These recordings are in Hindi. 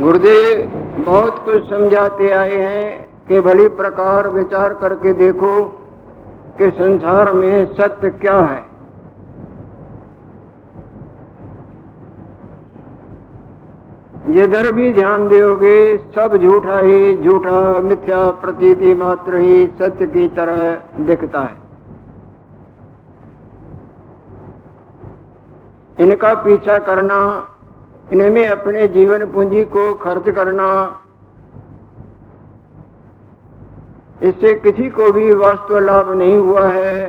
गुरुदेव, बहुत कुछ समझाते आए हैं कि भली प्रकार विचार करके देखो कि संसार में सत्य क्या है। जिधर भी ध्यान दोगे सब झूठा ही झूठा, मिथ्या प्रतीति मात्र ही सत्य की तरह दिखता है। इनका पीछा करना इनमें अपने जीवन पूंजी को खर्च करना, इससे किसी को भी वास्तव लाभ नहीं हुआ है।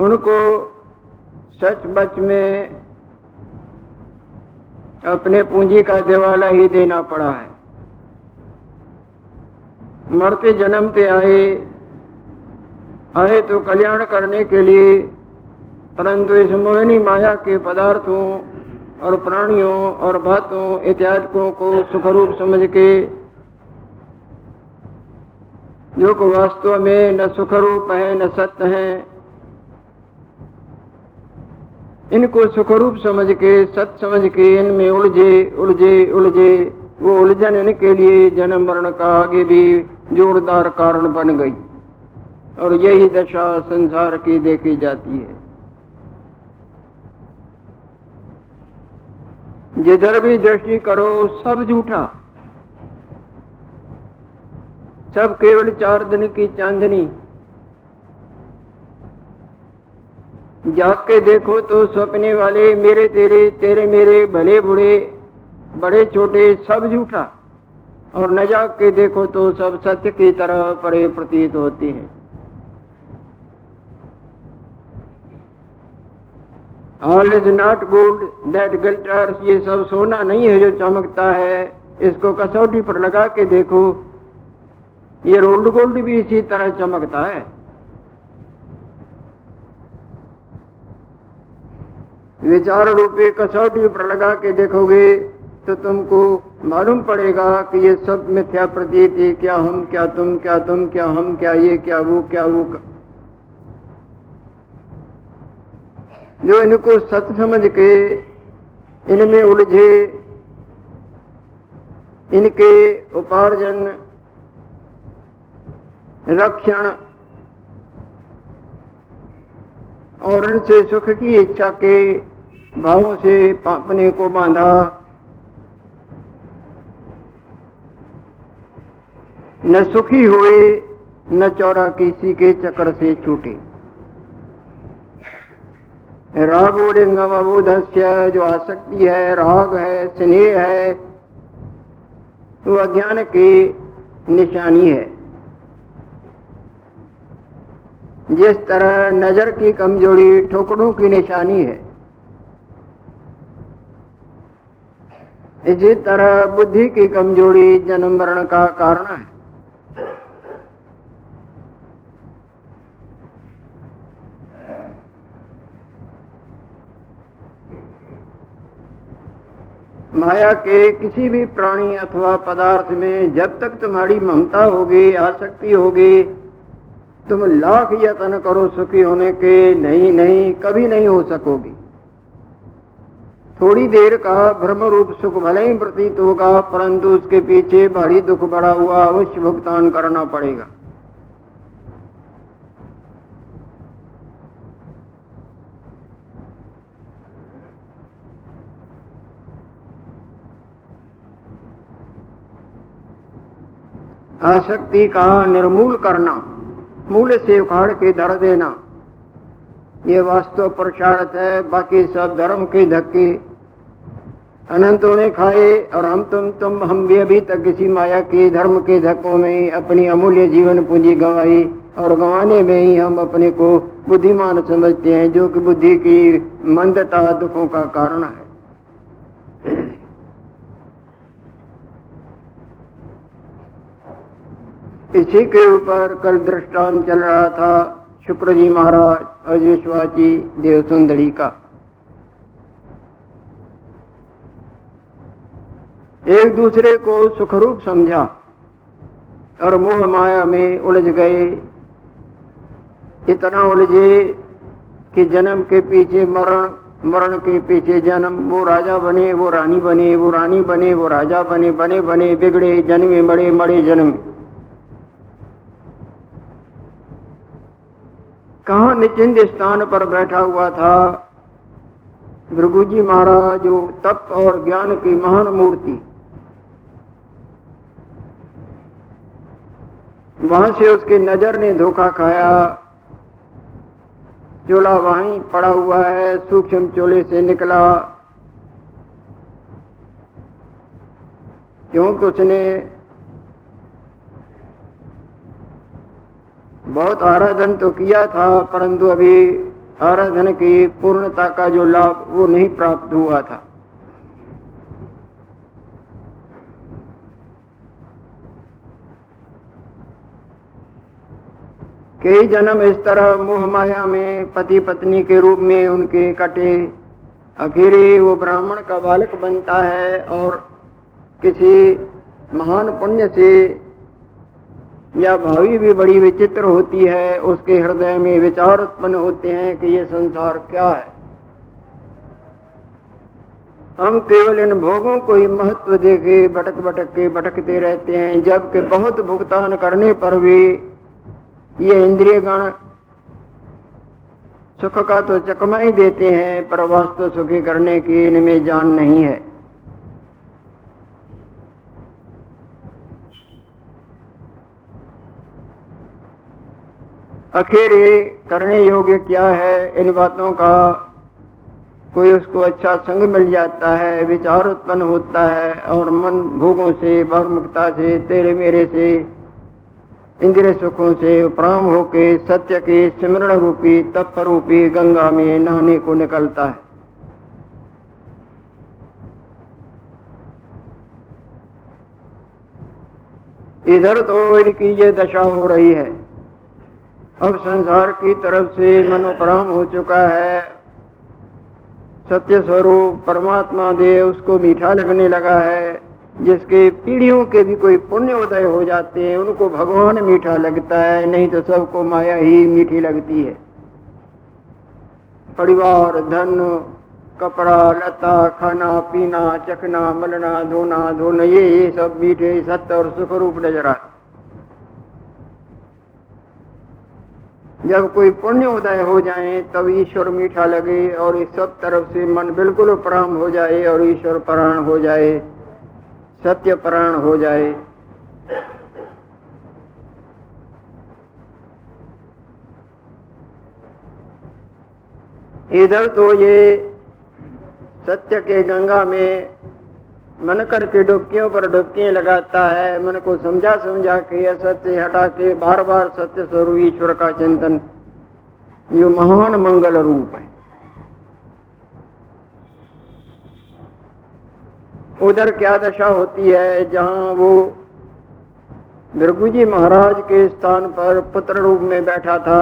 उनको सच बच में अपने पूंजी का दिवाला ही देना पड़ा है। मरते जन्मते आए आए तो कल्याण करने के लिए परंतु इस मोहिनी माया के पदार्थों और प्राणियों और बातों, इत्यादि को सुखरूप समझ के जो को वास्तव में न सुखरूप है, न सत्य है, इनको सुखरूप समझ के सत समझ के इनमें उलझे उलझे उलझे, वो उलझन इनके लिए जन्म मरण का आगे भी जोरदार कारण बन गई। और यही दशा संसार की देखी जाती है। जिधर भी दृष्टि करो, सब झूठा। सब केवल चार दिन की चांदनी। जाग के देखो तो सपने वाले, मेरे तेरे तेरे मेरे, भले बुढ़े बड़े छोटे, सब झूठा। और न जाग के देखो तो सब सत्य की तरह परे प्रतीत होती हैं। All is not good that glitters ये सब सोना नहीं है जो चमकता है। इसको कसौटी पर लगा के देखो। ये रोल्ड गोल्ड भी इसी तरह चमकता है। विचार रूपी कसौटी पर लगा के देखोगे तो तुमको मालूम पड़ेगा कि ये सब मिथ्या प्रतीत है क्या हम, क्या तुम क्या तुम, क्या हम, क्या ये, क्या वो क्या वो। जो इनको सत्य समझ के इनमें उलझे, इनके उपार्जन, रक्षण, और इनसे सुख की इच्छा के भावों से अपने को बांधा। न सुखी हुए, न चौरा किसी के चक्र से छूटे। रागोलिंगमबोधस्य जो आसक्ति है, राग है, स्नेह है, वो अज्ञान की निशानी है। जिस तरह नज़र की कमज़ोरी ठोकरों की निशानी है, इसी तरह बुद्धि की कमज़ोरी जन्म मरण का कारण है। माया के किसी भी प्राणी अथवा पदार्थ में जब तक तुम्हारी ममता होगी, आसक्ति होगी, तुम लाख यत्न करो सुखी होने के नहीं नहीं कभी नहीं हो सकोगी। थोड़ी देर का भ्रम रूप सुख भले ही प्रतीत होगा, परंतु उसके पीछे भारी दुख बड़ा हुआ अवश्य भुगतान करना पड़ेगा। आसक्ति का निर्मूल करना, मूल से उखाड़ के धर देना। ये वास्तव प्रसारत है, बाकी सब धर्म के धक्के। अनंतों ने खाए और हम तुम तुम, हम भी अभी तक किसी माया के धर्म के धक्कों में अपनी अमूल्य जीवन पूंजी गंवाई और गंवाने में ही हम अपने को बुद्धिमान समझते हैं, जो कि बुद्धि की मंदता दुखों का कारण है। इसी के ऊपर कल दृष्टांत चल रहा था शुक्र जी महाराज और विश्वाची देव सुंदरी का। एक दूसरे को सुखरूप समझा और मोह माया में उलझ गए। इतना उलझे कि जन्म के पीछे मरण मरण के पीछे जन्म। वो राजा बने, वो रानी बने, वो रानी बने, वो राजा बने बने बने, बिगड़े, जन्मे मरे मरे जन्म। कहा निचिंद स्थान पर बैठा हुआ था। भृगु जी महाराज, जो तप और ज्ञान की महान मूर्ति। वहाँ से उसकी नज़र ने धोखा खाया। चोला वहीं पड़ा हुआ है, सूक्ष्म चोले से निकला। क्योंकि उसने बहुत आराधन तो किया था, परंतु अभी आराधन की पूर्णता का जो लाभ, वो नहीं प्राप्त हुआ था। कई जन्म इस तरह मोह माया में पति पत्नी के रूप में उनके कटे आखिरी वो ब्राह्मण का बालक बनता है और किसी महान पुण्य से या भावी भी बड़ी विचित्र होती है, उसके हृदय में विचार उत्पन्न होते हैं कि ये संसार क्या है। हम केवल इन भोगों को ही महत्व देके भटक भटक के भटकते रहते हैं, जबकि बहुत भुगतान करने पर भी ये इंद्रिय गण सुख का तो चकमा ही देते हैं, पर वास्तव सुखी करने की इनमें जान नहीं है। आखिर ये करने योग्य क्या है? इन बातों का कोई उसको अच्छा संग मिल जाता है, विचार उत्पन्न होता है और मन भोगों से बहुमुखता से, तेरे मेरे से, इंद्रिय सुखों से उपराम होके सत्य के सिमरण रूपी तप रूपी गंगा में नहाने को निकलता है। इधर तो इनकी ये दशा हो रही है। अब संसार की तरफ़ से मनोपराम हो चुका है। सत्य स्वरूप परमात्मा दे उसको मीठा लगने लगा है। जिसके पीढ़ियों के भी कोई पुण्य उदय हो जाते हैं, उनको भगवान मीठा लगता है, नहीं तो सबको माया ही मीठी लगती है। परिवार, धन, कपड़ा, लता, खाना, पीना, चखना, मलना, धोना धोना, ये ये सब मीठे सत्य और सुख रूप नज़र आते जब कोई पुण्य उदय हो जाए, तब ईश्वर मीठा लगे और इस सब तरफ़ से मन बिल्कुल प्राण हो जाए और ईश्वर प्राण हो जाए, सत्य प्राण हो जाए। इधर तो ये सत्य के गंगा में मन करके डुबकियों पर डुबकियाँ लगाता है। मन को समझा समझा के असत्य हटा के बार बार सत्य स्वरूप ईश्वर का चिंतन। ये महान मंगल रूप है। उधर क्या दशा होती है, जहाँ वो भृगु जी महाराज के स्थान पर पुत्र रूप में बैठा था।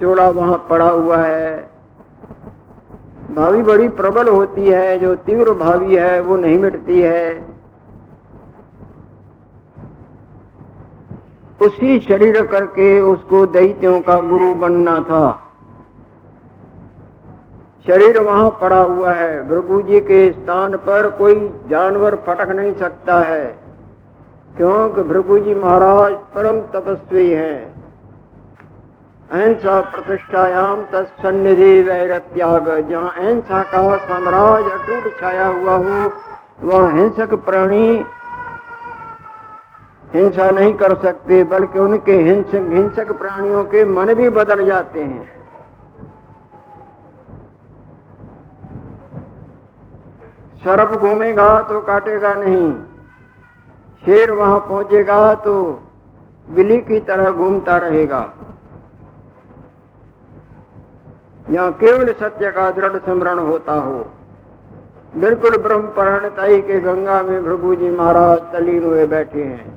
चोड़ा वहाँ पड़ा हुआ है। भावी बड़ी प्रबल होती है, जो तीव्र भावी है, वो नहीं मिटती है। उसी शरीर करके उसको दैत्यों का गुरु बनना था। शरीर वहाँ पड़ा हुआ है। भृगु जी के स्थान पर कोई जानवर फटक नहीं सकता है, क्योंकि भृगु जी महाराज परम तपस्वी हैं। अहिंसा प्रतिष्ठायाम तत्सन्निधि वैर त्याग जहाँ अहिंसा का साम्राज्य अटूट छाया हुआ हो, वह हिंसक प्राणी हिंसा नहीं कर सकते, बल्कि उनके हिंसक हिंसक प्राणियों के मन भी बदल जाते हैं। सर्प घूमेगा तो काटेगा नहीं, शेर वहाँ पहुंचेगा तो बिल्ली की तरह घूमता रहेगा। यहाँ केवल सत्य का दृढ़ स्मरण होता हो। बिल्कुल ब्रह्म परणताई के गंगा में भृगु जी महाराज तलीन हुए बैठे हैं।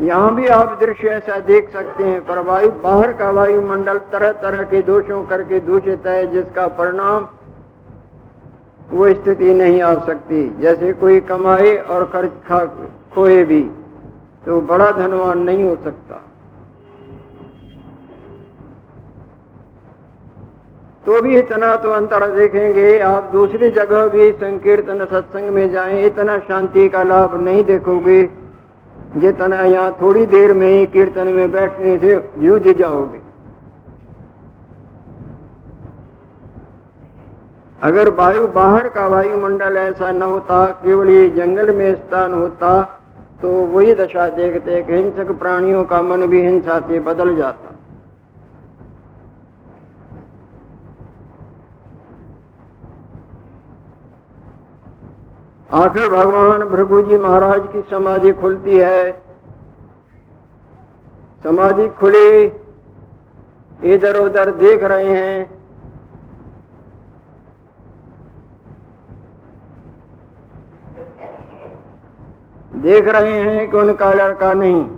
यहाँ भी आप दृश्य ऐसा देख सकते हैं, पर वायु, बाहर का वायुमंडल तरह तरह के दोषों करके दूषित है, जिसका परिणाम वो स्थिति नहीं आ सकती। जैसे कोई कमाए और खर्च खोए भी तो बड़ा धनवान नहीं हो सकता। तो भी इतना तो अंतर देखेंगे। आप दूसरी जगह भी संकीर्तन सत्संग में जाएँ, इतना शांति का लाभ नहीं देखोगे। जितना यहाँ थोड़ी देर में ही कीर्तन में बैठने से जूझ जाओगे। अगर वायु बाहर का वायुमंडल ऐसा न होता, केवल ये जंगल में स्थान होता तो वही दशा देखते हिंसक प्राणियों का मन भी हिंसा से बदल जाता। आखिर भगवान भृगु जी महाराज की समाधि खुलती है। समाधि खुली। इधर उधर देख रहे हैं। देख रहे हैं कि उनका लड़का नहीं।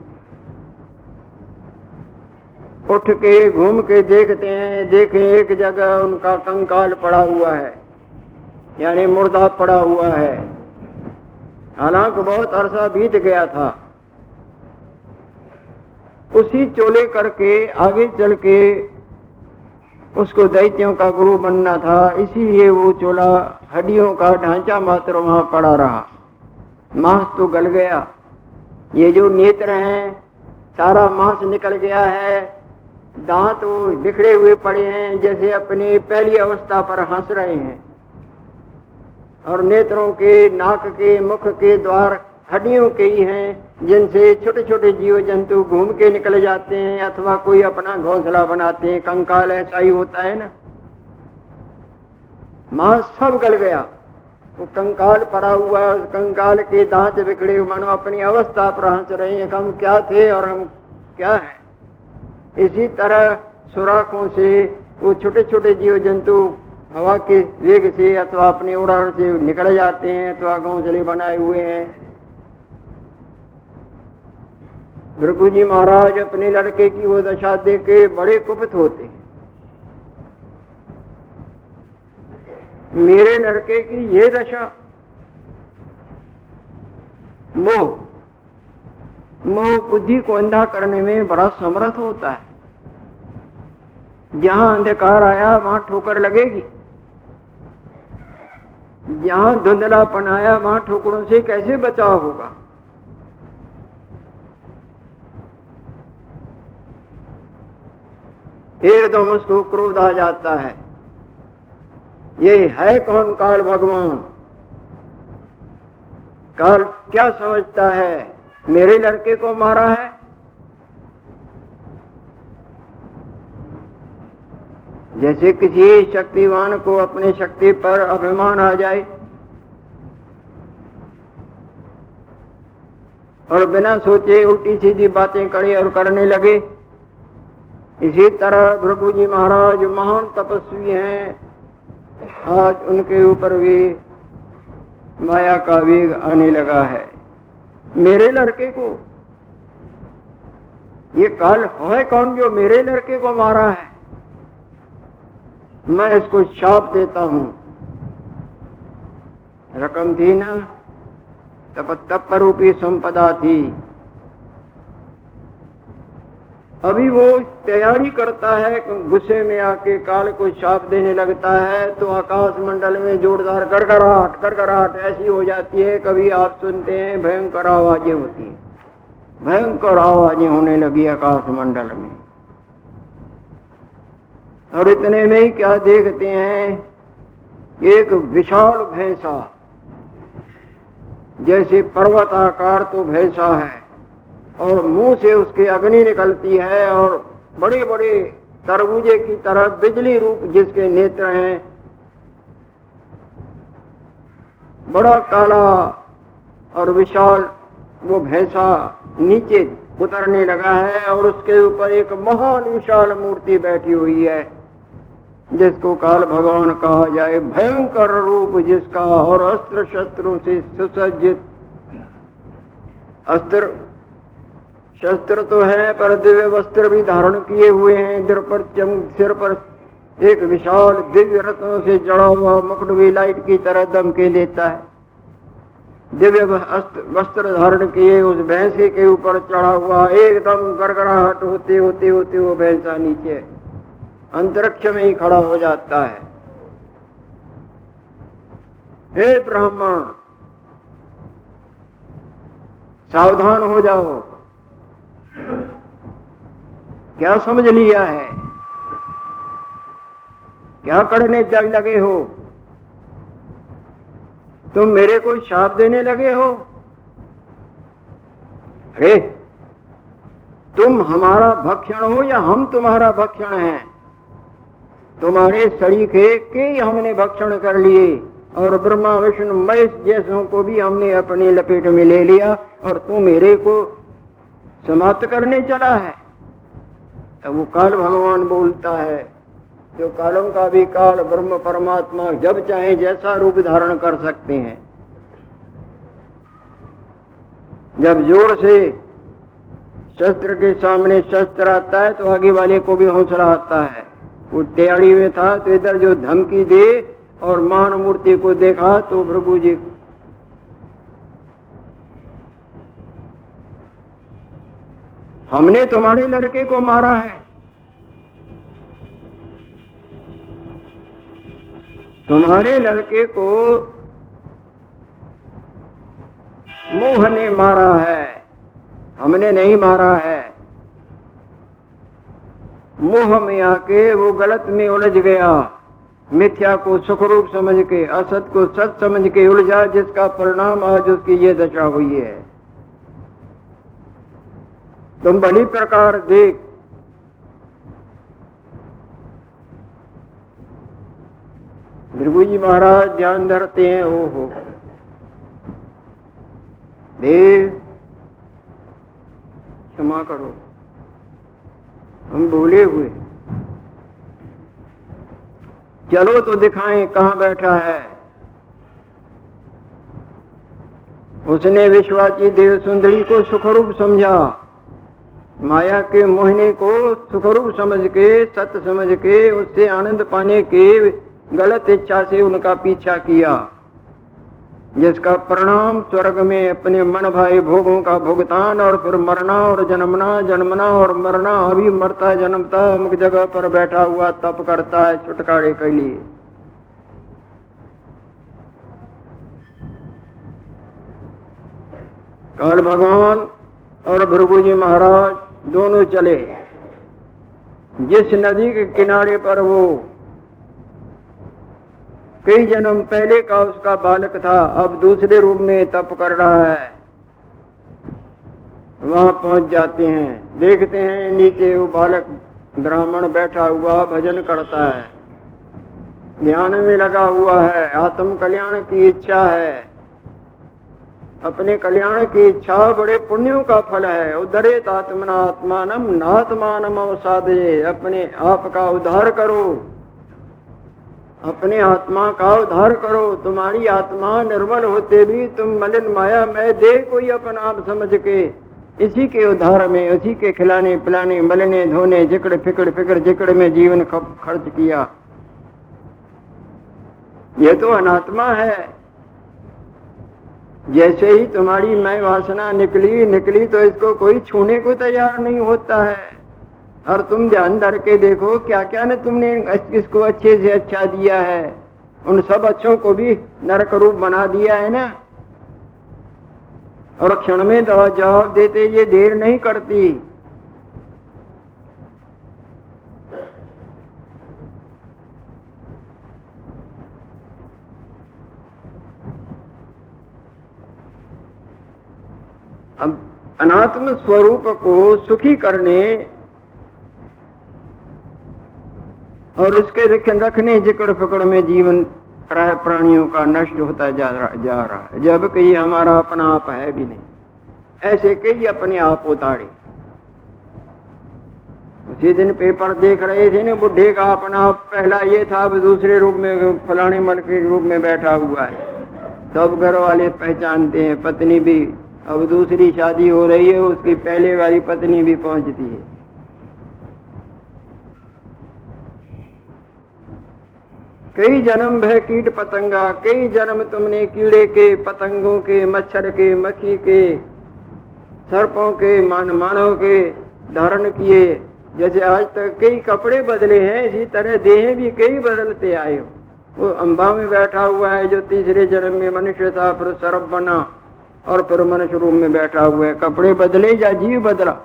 उठ के, घूम के देखते हैं। देखे, एक जगह उनका कंकाल पड़ा हुआ है। यानी मुर्दा पड़ा हुआ है। हालाँकि बहुत अरसा बीत गया था। उसी चोले करके, आगे चल के उसको दैत्यों का गुरु बनना था, इसीलिए वो चोला हड्डियों का ढांचा मात्र वहाँ पड़ा रहा। मांस तो गल गया। ये जो नेत्र हैं, सारा मांस निकल गया है। दांत बिखरे हुए पड़े हैं, जैसे अपनी पहली अवस्था पर हंस रहे हैं। और नेत्रों के, नाक के, मुख के द्वार हड्डियों के ही हैं, जिनसे छोटे छोटे जीव जंतु घूम के निकल जाते हैं अथवा कोई अपना घोंसला बनाते हैं। कंकाल ऐसा ही होता है ना? मांस सब गल गया। वो कंकाल पड़ा हुआ उस कंकाल के दांत बिगड़े मानो अपनी अवस्था पर हंस रहे हैं हम क्या थे और हम क्या है? इसी तरह सुराखों से वो छोटे छोटे जीव जंतु हवा के वेग से अथवा अपने उड़ान से निकल जाते हैं, अथवा घोंसले बनाए हुए हैं। भृगु जी महाराज अपने लड़के की वो दशा देख के बड़े कुपित होते। मेरे लड़के की ये दशा, मोह मोह बुद्धि को अंधा करने में बड़ा समर्थ होता है। जहाँ अंधकार आया, वहाँ ठोकर लगेगी। जहाँ धुंधलापन आया वहाँ ठोकरों से कैसे बचाव होगा? एकदम उसको क्रोध आ जाता है। ये है कौन काल भगवान? काल क्या समझता है? मेरे लड़के को मारा है? जैसे किसी शक्तिवान को अपनी शक्ति पर अभिमान आ जाए और बिना सोचे उल्टी सीधी बातें करे और करने लगे। इसी तरह भृगु जी महाराज महान तपस्वी हैं। आज उनके ऊपर भी माया का वेग आने लगा है। मेरे लड़के को? ये काल है कौन जो मेरे लड़के को मारा है? मैं इसको छाप देता हूँ। रकम थी ना? तप रूपी संपदा थी। अभी वो तैयारी करता है, गुस्से में आके काल को शाप देने लगता है तो आकाश मंडल में जोरदार गड़गड़ाहट गड़गड़ाहट ऐसी हो जाती है, कभी आप सुनते हैं, भयंकर आवाज़ें होती है। भयंकर आवाज़ें होने लगी आकाश मंडल में। और इतने में ही क्या देखते हैं? एक विशाल भैंसा। जैसे पर्वत आकार तो भैंसा है, और मुँह से उसके अग्नि निकलती है, और बड़े बड़े तरबूजे की तरह बिजली रूप जिसके नेत्र हैं। बड़ा काला और विशाल वो भैंसा नीचे उतरने लगा है, और उसके ऊपर एक महान विशाल मूर्ति बैठी हुई है। जिसको काल भगवान कहा जाए, भयंकर रूप जिसका और अस्त्र शस्त्रों से सुसज्जित। अस्त्र, शस्त्र तो है, पर दिव्य वस्त्र भी धारण किए हुए हैं। सिर पर चम, सिर पर एक विशाल दिव्य रत्नों से जड़ा हुआ मुकुट भी लाइट की तरह दम के लेता है। दिव्य वस्त्र धारण किए उस भैंसे के ऊपर चढ़ा हुआ एकदम गड़गड़ाहट होते होते होते वो भैंसा नीचे अंतरिक्ष में ही खड़ा हो जाता है। हे ब्राह्मण, सावधान हो जाओ। क्या समझ लिया है? क्या करने लगे हो? तुम मेरे को शाप देने लगे हो? अरे, तुम हमारा भक्षण हो या हम तुम्हारा भक्षण हैं? तुम्हारे सरीखे के हमने भक्षण कर लिए और ब्रह्मा, विष्णु, महेश जैसों को भी हमने अपनी लपेट में ले लिया और तू मेरे को समाप्त करने चला है। तो वो काल भगवान बोलता है, जो कालों का भी काल ब्रह्म परमात्मा जब चाहे जैसा रूप धारण कर सकते हैं। जब ज़ोर से शस्त्र के सामने शस्त्र आता है तो आगे वाले को भी हौसला आता है। वो तैयारी में था तो इधर जो धमकी दे और मान मूर्ति को देखा तो प्रभु जी हमने तुम्हारे लड़के को मारा है। तुम्हारे लड़के को मोह ने मारा है, हमने नहीं मारा है। मोह में आके वो गलत में उलझ गया। मिथ्या को सुखरूप समझ के, असत को सत समझ के उलझा, जिसका परिणाम आज उसकी ये दशा हुई है। तुम बड़ी प्रकार देख। भृगु जी महाराज, ध्यान धरते हैं ओ हो। देव, क्षमा करो। हम बोले हुए चलो तो दिखाएँ कहाँ बैठा है। उसने विश्वाची देव सुंदरी को सुखरूप समझा। माया के मोहने को सुखरूप समझ के सत समझ के, उससे आनंद पाने के गलत इच्छा से उनका पीछा किया। जिसका परिणाम स्वर्ग में अपने मन भाई भोगों का भुगतान और फिर मरना और जन्मना जन्मना और मरना, अभी मरता, जन्मता, अमुक जगह पर बैठा हुआ तप करता है छुटकारे के लिए। काल भगवान और भृगु जी महाराज दोनों चले। जिस नदी के किनारे पर वो कई जन्म पहले का उसका बालक था, अब दूसरे रूप में तप कर रहा है। वहाँ पहुँच जाते हैं। देखते हैं नीचे वो बालक ब्राह्मण बैठा हुआ भजन करता है। ध्यान में लगा हुआ है, आत्म कल्याण की इच्छा है। अपने कल्याण की इच्छा बड़े पुण्यों का फल है। उदरित आत्मना आत्मानम नात्मानम अवसादे अपने आप का उद्धार करो। अपने आत्मा का उद्धार करो। तुम्हारी आत्मा निर्मल होते भी तुम मलिन माया मैं दे कोई अपना आप समझ के। इसी के उद्धार में उसी के खिलाने पिलाने, मलने धोने, जिकड़ फिकड़ फिकड़ जिकड़ में जीवन खर्च किया। ये तो अनात्मा है। जैसे ही तुम्हारी मैं वासना निकली निकली तो इसको कोई छूने को तैयार नहीं होता है। और तुम ध्यान धर के देखो क्या क्या ने तुमने इसको अच्छे से अच्छा दिया है। उन सब अच्छों को भी नरक रूप बना दिया है ना? और क्षण में दवा जवाब देते ये देर नहीं करती। अब अनात्म स्वरूप को सुखी करने और उसके रखने जिकड़ पकड़ में जीवन प्राय प्राणियों का नष्ट होता जा रहा जा रहा है। जब कहीं हमारा अपना आप है भी नहीं, ऐसे कई अपने आप उतारे। उसी दिन पेपर देख रहे थे ना, बुढ़े का अपना आप, पहला ये था, अब दूसरे रूप में फलाने मल के रूप में बैठा हुआ है। सब घर वाले पहचानते हैं, पत्नी भी, अब दूसरी शादी हो रही है, उसकी पहले वाली पत्नी भी पहुँचती है। कई जन्म है कीट पतंगा, कई जन्म तुमने कीड़े के, पतंगों के, मच्छर के, मक्खी के, सर्पों के, मान, मानव के धारण किए। जैसे आज तक कई कपड़े बदले हैं, इसी तरह देह भी कई बदलते आए हो। वो अम्बा में बैठा हुआ है, जो तीसरे जन्म में मनुष्य था, फिर सर्प बना और फिर मनुष्य रूप में बैठा हुआ है। कपड़े बदले या जीव बदला।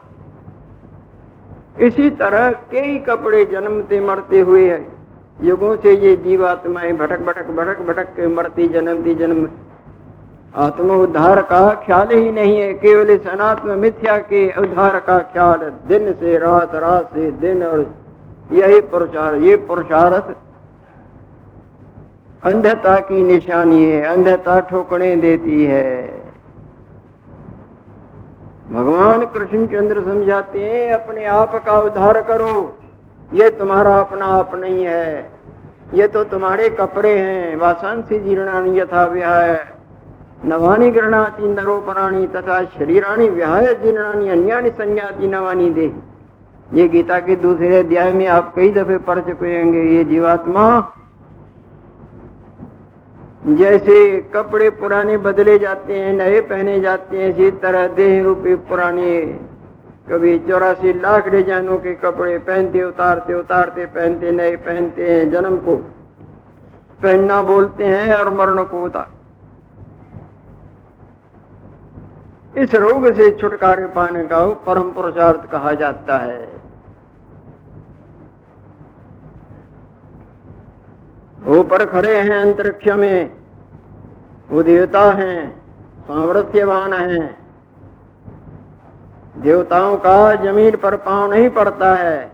इसी तरह कई कपड़े जन्मते मरते हुए है। युगों से ये जीवात्माएँ भटक भटक भटक भटक के मरती जन्मती जन्म। आत्मा उद्धार का ख्याल ही नहीं है, केवल इस अनात्म मिथ्या के उद्धार का ख्याल दिन से रात रात से दिन और यही पुरुषार्थ ये पुरुषार्थ अंधता की निशानी है, अंधता ठोकने देती है। भगवान कृष्ण चंद्र समझाते हैं, अपने आप का उद्धार करो। ये तुम्हारा अपना आप नहीं है। ये तो तुम्हारे कपड़े हैं। वासांसी जीर्णानी यथा व्याय नवानी गृणाती नरोपराणी तथा शरीराणी व्याय जीर्णानी अन्यानी संज्ञाती नवानी दे ये गीता के दूसरे अध्याय में आप कई दफे पढ़ चुके होंगे। ये जीवात्मा जैसे कपड़े पुराने बदले जाते हैं, नए पहने जाते हैं, इसी तरह देह रूपी पुराने कभी चौरासी लाख डिजाइनों के कपड़े पहनते, उतारते उतारते, पहनते नए पहनते हैं, जन्म को पहनना बोलते हैं और मरण को उतार। इस रोग से छुटकारे पाने का परम पुरुषार्थ कहा जाता है। ऊपर खड़े हैं अंतरिक्ष में वो देवता हैं, सामर्थ्यवान हैं। देवताओं का ज़मीन पर पाँव नहीं पड़ता है।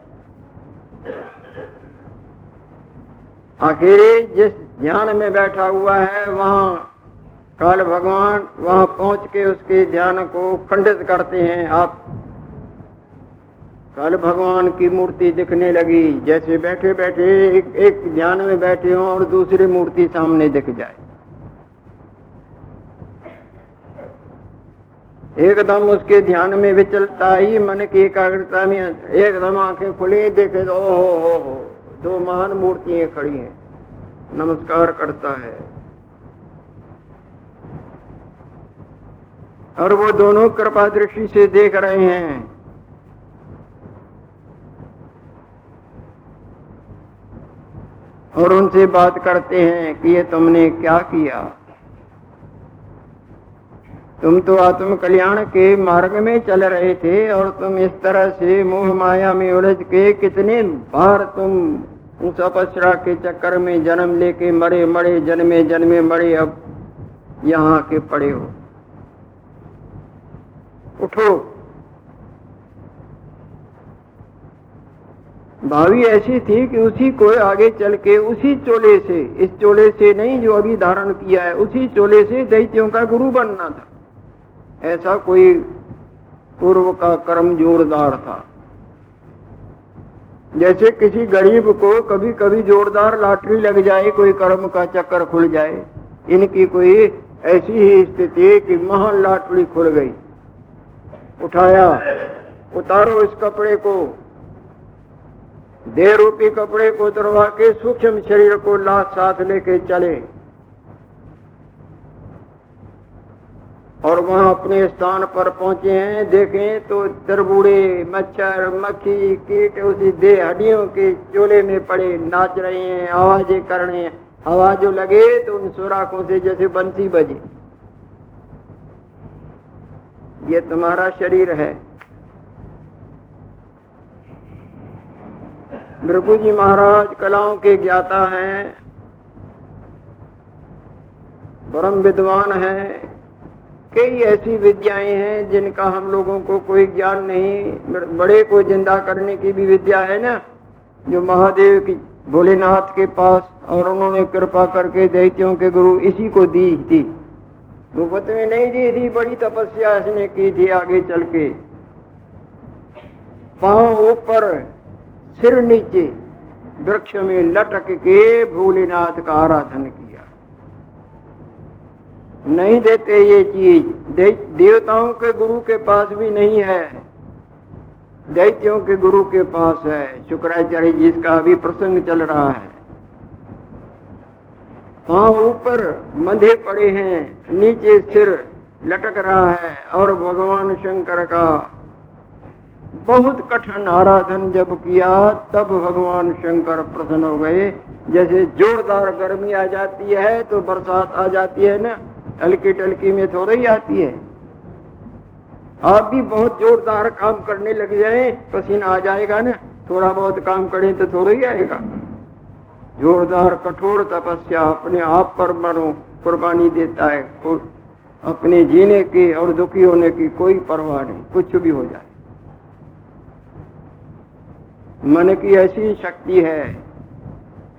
आखिर जिस ध्यान में बैठा हुआ है वहाँ काल भगवान वहाँ पहुँच के उसके ध्यान को खंडित करते हैं आप। कल भगवान की मूर्ति दिखने लगी जैसे बैठे बैठे एक, एक ध्यान में बैठे हो और दूसरी मूर्ति सामने दिख जाए। एकदम उसके ध्यान में विचलता ही मन की एकाग्रता में एकदम आँखें खुली, देखे तो ओ हो हो हो दो महान मूर्तियाँ खड़ी हैं, नमस्कार करता है। और वो दोनों कृपा दृष्टि से देख रहे हैं। और उनसे बात करते हैं कि ये तुमने क्या किया? तुम तो आत्म कल्याण के मार्ग में चल रहे थे और तुम इस तरह से मोह माया में उलझ के कितने बार तुम अपसरा के चक्कर में जन्म लेके मरे मरे, जन्मे जन्मे, मरे, अब यहाँ के पड़े हो। उठो। भावी ऐसी थी कि उसी को आगे चल के उसी चोले से, इस चोले से नहीं जो अभी धारण किया है, उसी चोले से दैत्यों का गुरु बनना था। ऐसा कोई पूर्व का कर्म जोरदार था। जैसे किसी गरीब को कभी कभी जोरदार लाटरी लग जाए, कोई कर्म का चक्कर खुल जाए, इनकी कोई ऐसी ही स्थिति कि महान लाटरी खुल गई। उठाया, उतारो इस कपड़े को देह रूपी कपड़े को उतरवा के सूक्ष्म शरीर को लाश साथ लेके चले। और वहाँ अपने स्थान पर पहुँचे हैं। देखें तो तरबूड़े मच्छर, मक्खी, कीट, उसी दे हड्डियों के चोले में पड़े, नाच रहे हैं, आवाज़ें कर रहे हैं। आवाज़ जो लगे तो उन सुराखों से जैसे बंसी बजे। ये तुम्हारा शरीर है। भृगु जी महाराज कलाओं के ज्ञाता हैं, परम विद्वान हैं। कई ऐसी विद्याएँ हैं जिनका हम लोगों को कोई ज्ञान नहीं, बड़े को ज़िंदा करने की भी विद्या है ना? जो महादेव की, भोलेनाथ के पास और उन्होंने कृपा करके दैत्यों के गुरु इसी को दी थी। भूपत में नहीं दी थी, बड़ी तपस्या इसने की थी आगे चल के। पाँव ऊपर, सिर नीचे, वृक्ष में लटक के भोलेनाथ का आराधन किया। नहीं देते ये चीज़। दे, देवताओं के गुरु के पास भी नहीं है। दैत्यों के गुरु के पास है। शुक्राचार्य जिसका अभी प्रसंग चल रहा है। पाँव ऊपर मधे पड़े हैं नीचे सिर लटक रहा है और भगवान शंकर का बहुत कठिन आराधन जब किया तब भगवान शंकर प्रसन्न हो गए। जैसे जोरदार गर्मी आ जाती है तो बरसात आ जाती है ना। हल्की टलकी में थोड़ा ही आती है। आप भी बहुत जोरदार काम करने लग जाए, पसीना आ जाएगा ना, थोड़ा बहुत काम करें तो थोड़ा ही आएगा। जोरदार, कठोर तपस्या अपने आप पर मरो कुर्बानी देता है अपने जीने की और दुखी होने की कोई परवाह नहीं, कुछ भी हो जाए। मन की ऐसी शक्ति है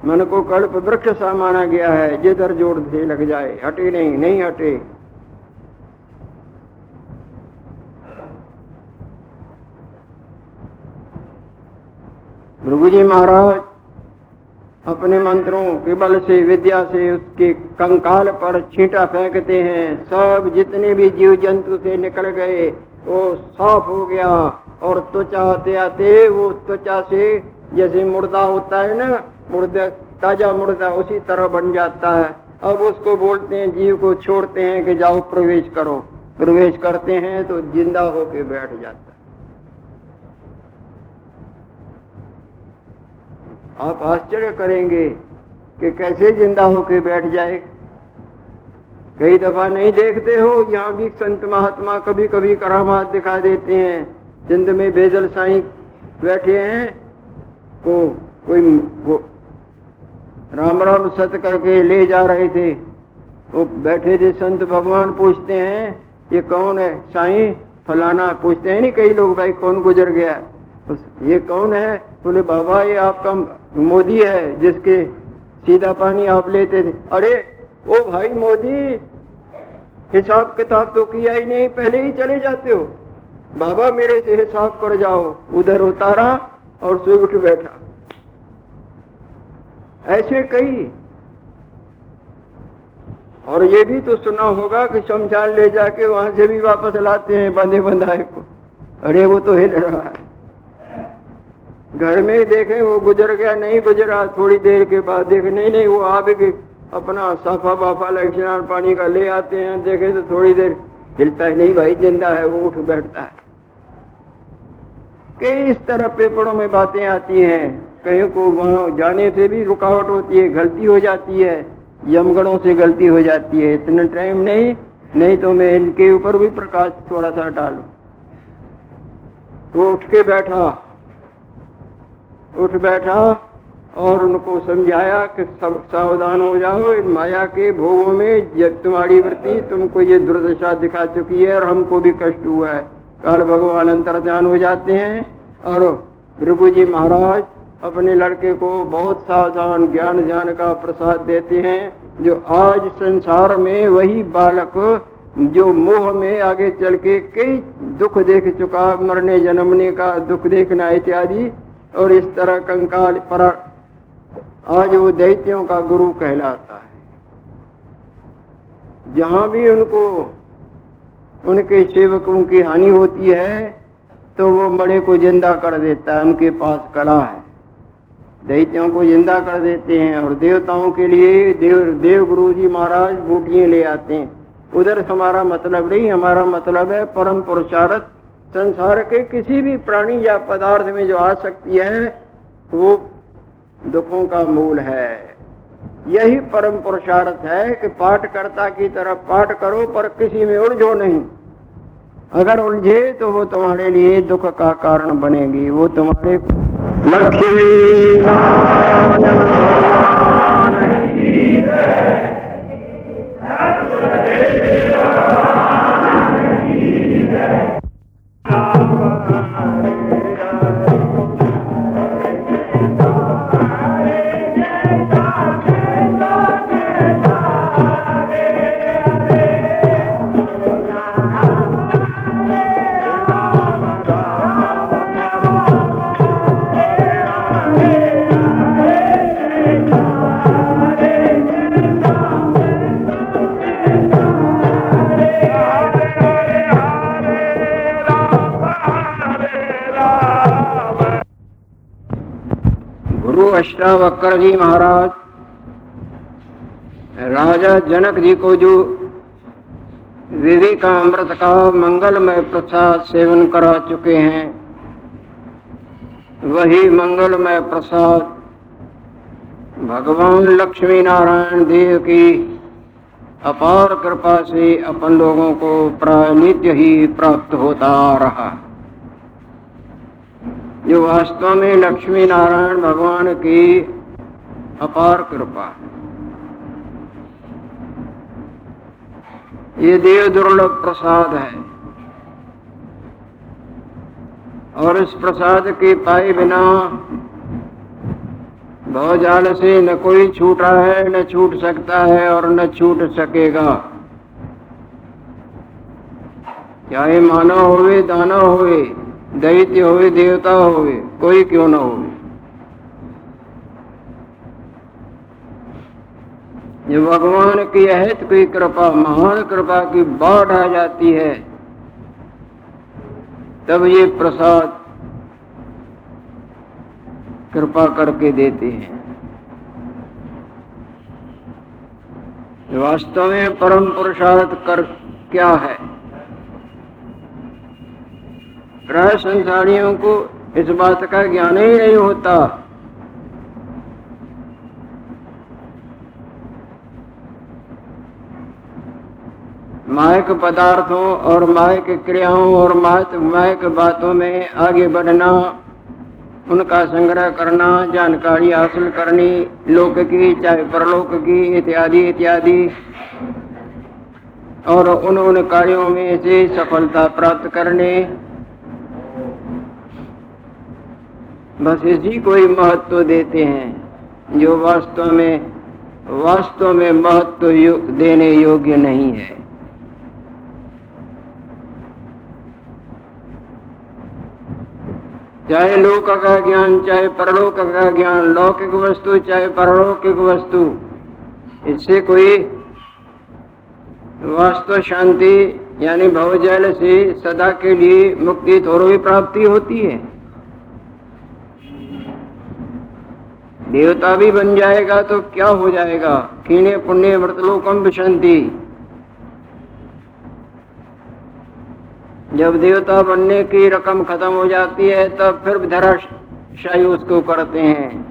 मन को कल्प वृक्ष सा माना गया है, जिधर ज़ोर से लग जाए। हटे नहीं नहीं हटे। भृगु जी महाराज, अपने मंत्रों के बल से, विद्या से, उसके कंकाल पर छींटा फेंकते हैं। सब जितने भी जीव जंतु से निकल गए, वो साफ़ हो गया। और त्वचा आते आते, वो त्वचा से जैसे मुर्दा होता है ना मुर्दा, ताज़ा मुर्दा उसी तरह बन जाता है। अब उसको बोलते हैं, जीव को छोड़ते हैं कि जाओ प्रवेश करो। प्रवेश करते हैं तो ज़िंदा होके बैठ जाता आप आश्चर्य करेंगे कि कैसे ज़िंदा होके बैठ जाए। कई दफ़ा नहीं देखते हो, यहाँ भी संत महात्मा कभी कभी करामात दिखा देते हैं। जिंद में बेजल साई बैठे हैं को कोई वो राम राम सत करके ले जा रहे थे। वो बैठे थे संत भगवान, पूछते हैं, ये कौन है? साई, फलाना, पूछते हैं, नहीं, कई लोग, भाई, कौन गुजर गया? ये कौन है? बोले, बाबा, ये आपका मोदी है, जिसके सीधा पानी आप लेते थे। अरे, ओ भाई मोदी, हिसाब किताब तो किया ही नहीं, पहले ही चले जाते हो। बाबा, मेरे से हिसाब कर जाओ। उधर उतारा और से उठ बैठा। ऐसे कई और ये भी तो सुना होगा कि शमशान ले जाके वहाँ से भी वापस लाते हैं बंधे बंधाए को। अरे वो तो हिल रहा है। घर में देखे, वो गुजर गया, नहीं गुजरा, थोड़ी देर के बाद देखे, नहीं नहीं, वो आप अपना साफा बाफा लक्षण पानी का ले आते हैं, देखे तो थोड़ी देर हिलता है। नहीं भाई, ज़िंदा है, वो उठ बैठता है। कई इस तरह पेपरों में बातें आती हैं। कहीं को वहाँ जाने से भी रुकावट होती है, गलती हो जाती है। यमगणों से गलती हो जाती है। इतना टाइम नहीं नहीं तो मैं इनके ऊपर भी प्रकाश थोड़ा सा डालू। तो उठ के बैठा। उठ बैठा और उनको समझाया कि सब सावधान हो जाओ। इन माया के भोगों में जब तुम्हारी वृत्ति तुमको ये दुर्दशा दिखा चुकी है और हमको भी कष्ट हुआ है। काल भगवान अंतर्ध्यान हो जाते हैं। और भृगु जी महाराज अपने लड़के को बहुत सावधान ज्ञान ज्ञान का प्रसाद देते हैं। जो आज संसार में वही बालक जो मोह में आगे चल के कई दुख देख चुका, मरने, जन्मने का दुख देखना इत्यादि, और इस तरह कंकाल पर आज वो दैत्यों का गुरु कहलाता है। जहाँ भी उनको, उनके सेवकों की हानि होती है तो वो बड़े को ज़िंदा कर देता है, उनके पास कला है। दैत्यों को ज़िंदा कर देते हैं और देवताओं के लिए देव देव गुरु जी महाराज बूटियाँ ले आते हैं। उधर हमारा मतलब नहीं, हमारा मतलब है परम पुरुषार्थ। संसार के किसी भी प्राणी या पदार्थ में जो आ सकती है, वो दुखों का मूल है। यही परम पुरुषार्थ है कि पाठकर्ता की तरफ़ पाठ करो, पर किसी में उलझो नहीं। अगर उलझे तो वो तुम्हारे लिए दुख का कारण बनेगी, वो तुम्हारे लक्ष्मी अष्टावक्र जी महाराज। राजा जनक जी को जो विवेका अमृत का मंगलमय प्रसाद सेवन करा चुके हैं, वही मंगलमय प्रसाद भगवान लक्ष्मी नारायण देव की अपार कृपा से अपन लोगों को प्रानित्य ही प्राप्त होता रहा। जो वास्तव में लक्ष्मी नारायण भगवान की अपार कृपा। ये देव दुर्लभ प्रसाद है। और इस प्रसाद के पाए बिना भवजाल से न कोई छूटा है, न छूट सकता है और न छूट सकेगा। चाहे मानव होवे दानव होवे? दैत्य होवे, देवता होवे, कोई क्यों ना हो ये भगवान की अहित की कृपा, महान कृपा की बाढ़ आ जाती है, तब ये प्रसाद कृपा करके देते हैं। वास्तव में परम पुरुषार्थ कर क्या है? प्राय संसारियों को इस बात का ज्ञान ही नहीं होता। मायक पदार्थों और मायक क्रियाओं और मायक बातों में आगे बढ़ना, उनका संग्रह करना, जानकारी हासिल करनी, लोक की, चाहे परलोक की, इत्यादि इत्यादि। और उन उन कार्यों में से सफलता प्राप्त करने बस इसी को ही महत्व देते हैं, जो वास्तव में वास्तव में महत्व देने योग्य नहीं है। चाहे लोक का ज्ञान, चाहे परलोक का ज्ञान, लौकिक वस्तु, चाहे परलौकिक वस्तु, इससे कोई वास्तव शांति, यानी भवजल से सदा के लिए मुक्ति थोड़ी भी प्राप्ति होती है। देवता भी बन जाएगा तो क्या हो जाएगा? कीने पुण्य व्रतलोकम शांति जब देवता बनने की रकम खत्म हो जाती है, तब फिर धराशाही उसको करते हैं।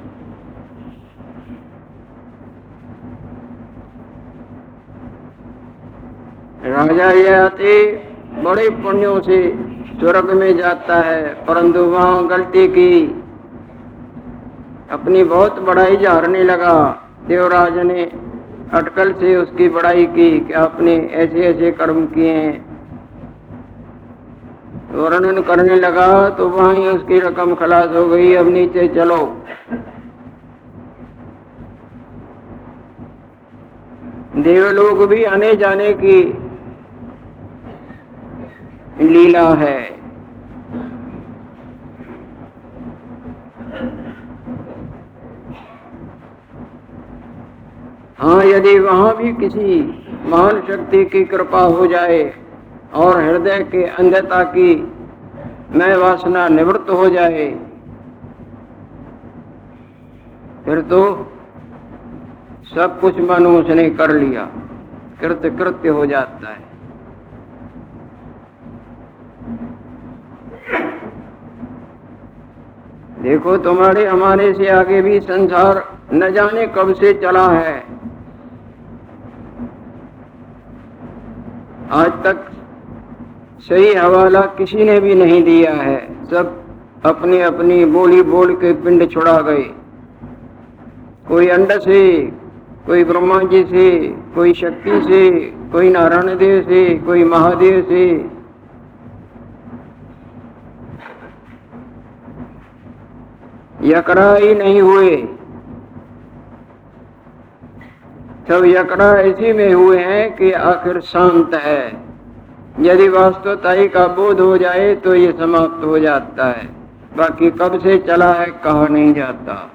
राजा यह अति बड़े पुण्यों से स्वर्ग में जाता है, परंतु वहाँ गलती की। अपनी बहुत बड़ाई झाड़ने लगा। देवराज ने अटकल से उसकी बड़ाई की कि आपने ऐसे ऐसे कर्म किए हैं। वर्णन करने लगा तो वहीं उसकी रकम खलास हो गई। अब नीचे चलो। देवलोक भी आने जाने की लीला है। हाँ यदि वहाँ भी किसी महान शक्ति की कृपा हो जाए और हृदय के अंधता की मैं वासना निवृत्त हो जाए, फिर तो सब कुछ मानो उसने कर लिया। कृत कृत्य हो जाता है। देखो, तुम्हारे हमारे से आगे भी संसार न जाने कब से चला है। आज तक सही हवाला किसी ने भी नहीं दिया है। सब अपनी अपनी बोली बोल के पिंड छुड़ा गए। कोई अंड से, कोई ब्रह्मा जी से, कोई शक्ति से, कोई नारायण देव से, कोई महादेव से। यकड़ा ही नहीं हुए। सब यकड़ा इसी में हुए हैं कि आखिर शांत है। यदि वास्तवताई का बोध हो जाए तो ये समाप्त हो जाता है। बाकी कब से चला है, कहा नहीं जाता।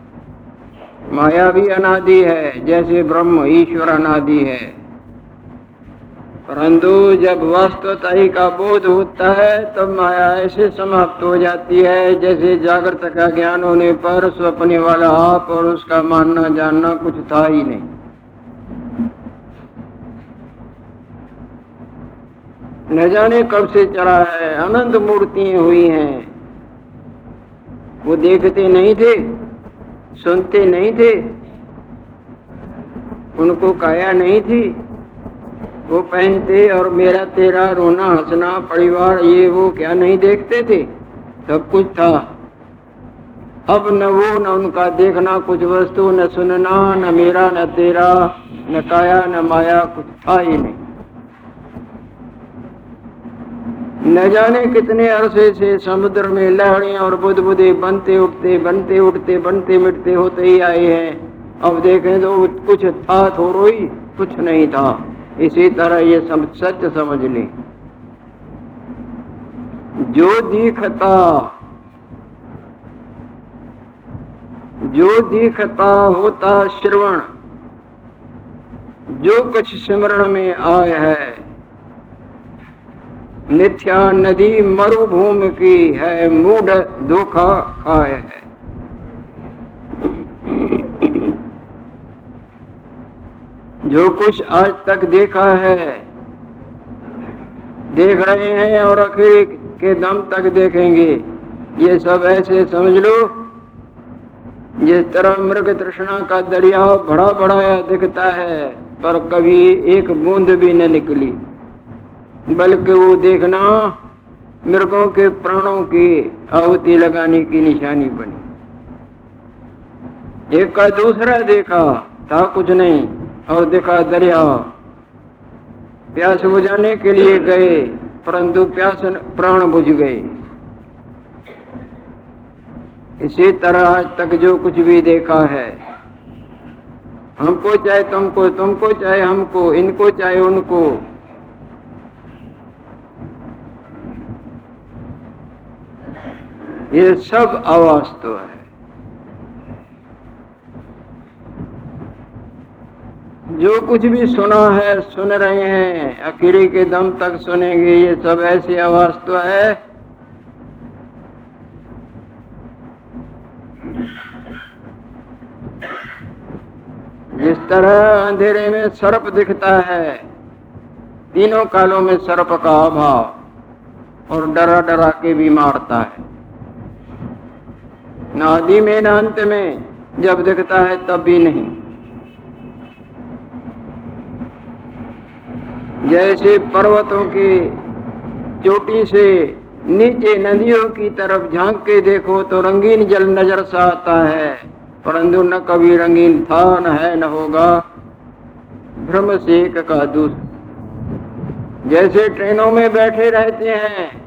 माया भी अनादि है, जैसे ब्रह्म ईश्वर अनादि है। परंतु जब वास्तवताई का बोध होता है, तब माया ऐसे समाप्त हो जाती है, जैसे जागृत का ज्ञान होने पर स्वप्ने वाला आप और उसका मानना जानना कुछ था ही नहीं। न जाने कब से चला है अनंत मूर्तियाँ हुई हैं। वो देखते नहीं थे, सुनते नहीं थे, उनको काया नहीं थी। वो पहनते और मेरा तेरा रोना हंसना परिवार, ये वो क्या नहीं देखते थे? सब कुछ था। अब न वो, न उनका देखना कुछ वस्तु, न सुनना, न मेरा, न तेरा, न काया, न माया, कुछ था ही नहीं। न जाने कितने अरसे से समुद्र में लहड़े और बुधे बनते उठते बनते उठते बनते मिटते होते ही आए हैं। अब देखें तो कुछ था थोड़ो ही कुछ नहीं था। इसी तरह ये सम, सच समझ ली। जो दिखता जो दिखता होता श्रवण जो कुछ स्मरण में आए है मिथ्या नदी मरुभूमि की है, मूढ़ धोखा खाए है। जो कुछ आज तक देखा है, देख रहे हैं और आखिर के दम तक देखेंगे। ये सब ऐसे समझ लो, जिस तरह मृग तृष्णा का दरिया बड़ा बड़ा दिखता है, पर कभी एक बूंद भी न निकली। बल्कि वो देखना मृगों के प्राणों की आहुति लगाने की निशानी बनी। एक का दूसरा देखा था कुछ नहीं, और देखा दरिया। प्यास बुझाने के लिए गए, परंतु प्यास प्राण बुझ गए। इसी तरह आज तक जो कुछ भी देखा है, हमको चाहे तुमको तुमको चाहे हमको, इनको चाहे उनको ये सब अवास्तव तो है। जो कुछ भी सुना है, सुन रहे हैं अकेले के दम तक सुनेंगे, ये सब ऐसी अवास्तव तो है। जिस तरह अंधेरे में सर्प दिखता है। तीनों कालों में सर्प का अभाव और डरा डरा के भी मारता है। न आदि में न अंत में जब दिखता है तब भी नहीं। जैसे पर्वतों की चोटी से नीचे नदियों की तरफ़ झाँक के देखो तो रंगीन जल नज़र सा आता है, परंतु न कभी रंगीन था न है, न होगा भ्रम से एक का दूसरा जैसे ट्रेनों में बैठे रहते हैं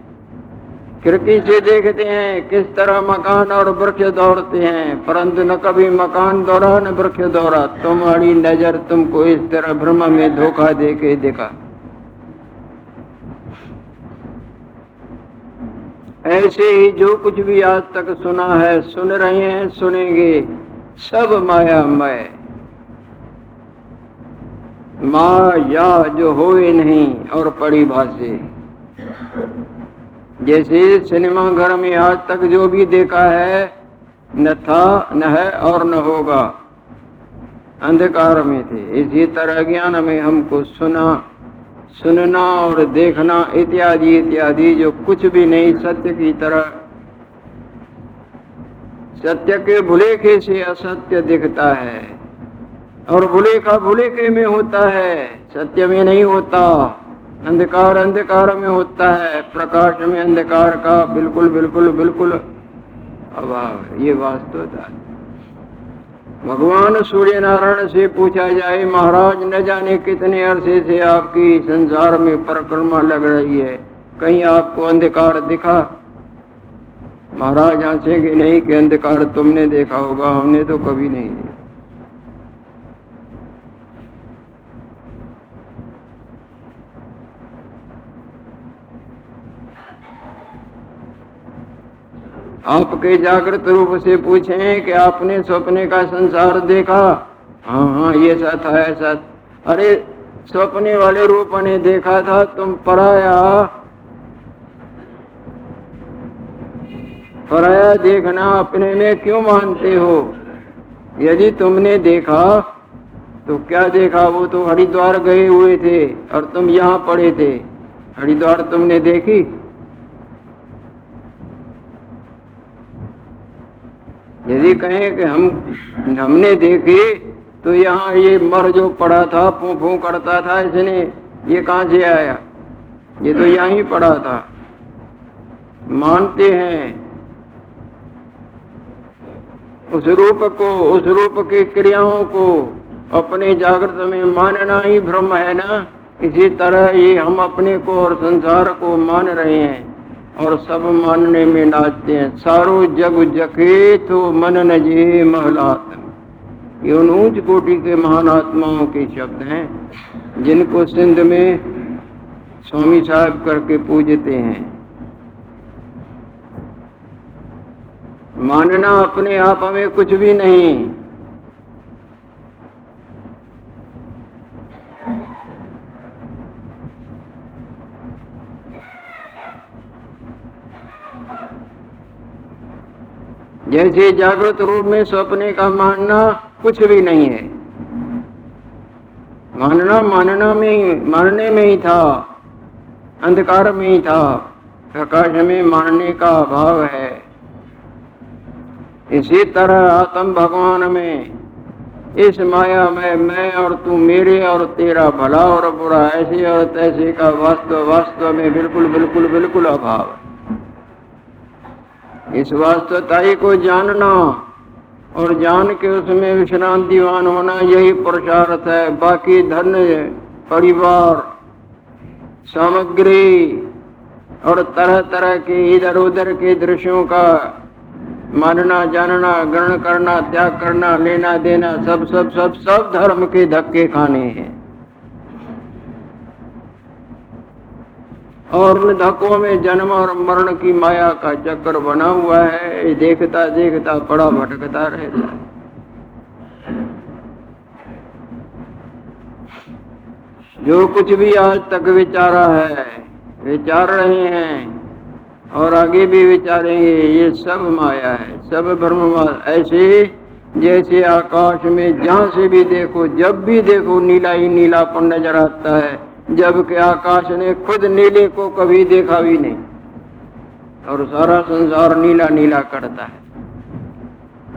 खिड़की से देखते हैं किस तरह मकान और वृक्ष दौड़ते हैं, परंतु न कभी मकान दौड़ा न वृक्ष दौड़ा। तुम्हारी नज़र तुमको इस तरह भ्रम में धोखा दे के देखा। ऐसे ही जो कुछ भी आज तक सुना है, सुन रहे हैं, सुनेंगे। सब माया मायामय। माया जो होए नहीं और परिभाषे जैसे सिनेमा घर में आज तक जो भी देखा है, न था, न है और न होगा। अंधकार में थे। इसी तरह ज्ञान में हमको सुना, सुनना और देखना इत्यादि इत्यादि, जो कुछ भी नहीं, सत्य की तरह। सत्य के भुलेखे से असत्य दिखता है। और भुलेखा भुलेखे में होता है। सत्य में नहीं होता। अंधकार अंधकार में होता है, प्रकाश में अंधकार का बिल्कुल बिल्कुल बिल्कुल अभाव ये वास्तवता भगवान सूर्य नारायण से पूछा जाए, महाराज, न जाने कितने अरसे से आपकी संसार में परिक्रमा लग रही है। कहीं आपको अंधकार दिखा? महाराज हंसेंगे नहीं कि अंधकार तुमने देखा होगा, हमने तो कभी नहीं देखा। आपके जागृत रूप से पूछें कि आपने सपने का संसार देखा। हाँ हाँ ये था ऐसा अरे सपने वाले रूप ने देखा था, तुम पराया। पराया देखना अपने में क्यों मानते हो? यदि तुमने देखा तो क्या देखा? वो तो हरिद्वार गए हुए थे और तुम यहाँ पड़े थे। हरिद्वार तुमने देखी? यदि कहें कि हम, हमने देखे तो यहाँ ये मर जो पड़ा था फू फू करता था, इसने ये कहाँ से आया? ये तो यहाँ पड़ा था। मानते हैं। उस रूप को, उस रूप की क्रियाओं को अपने जागृत में मानना ही भ्रम है ना? इसी तरह ये हम अपने को और संसार को मान रहे हैं। और सब मानने में नाचते हैं। सारो जग जके तो मन नजे महलात ये उन ऊंच कोटि के महान आत्माओं के शब्द हैं, जिनको सिंध में स्वामी साहब करके पूजते हैं। मानना अपने आप हमें कुछ भी नहीं। जैसे जागृत रूप में सपने का मानना कुछ भी नहीं है। मानना मानना में मानने में ही था, अंधकार में ही था, प्रकाश में मानने का अभाव है। इसी तरह आत्म भगवान में, इस माया में मैं और तू मेरे और तेरा भला और बुरा, ऐसे और तैसे का वास्तव वास्तव में बिल्कुल बिल्कुल बिल्कुल अभाव है। इस वास्तवताई को जानना और जान के उसमें विश्रांतिवान होना यही पुरुषार्थ है। बाकी धन, परिवार, सामग्री और तरह तरह के इधर उधर के दृश्यों का मानना, जानना, ग्रहण करना, त्याग करना लेना देना सब सब सब सब धर्म के धक्के खाने हैं। और धक्कों में जन्म और मरण की माया का चक्कर बना हुआ है। देखता देखता, पड़ा भटकता रहता है। जो कुछ भी आज तक विचारा है, विचार रहे हैं और आगे भी विचारेंगे, ये सब माया है, सब ब्रह्म ऐसे जैसे आकाश में जहाँ से भी देखो, जब भी देखो, नीला ही नीलापन नज़र आता है। जबकि आकाश ने खुद नीले को कभी देखा भी नहीं, और सारा संसार नीला नीला करता है।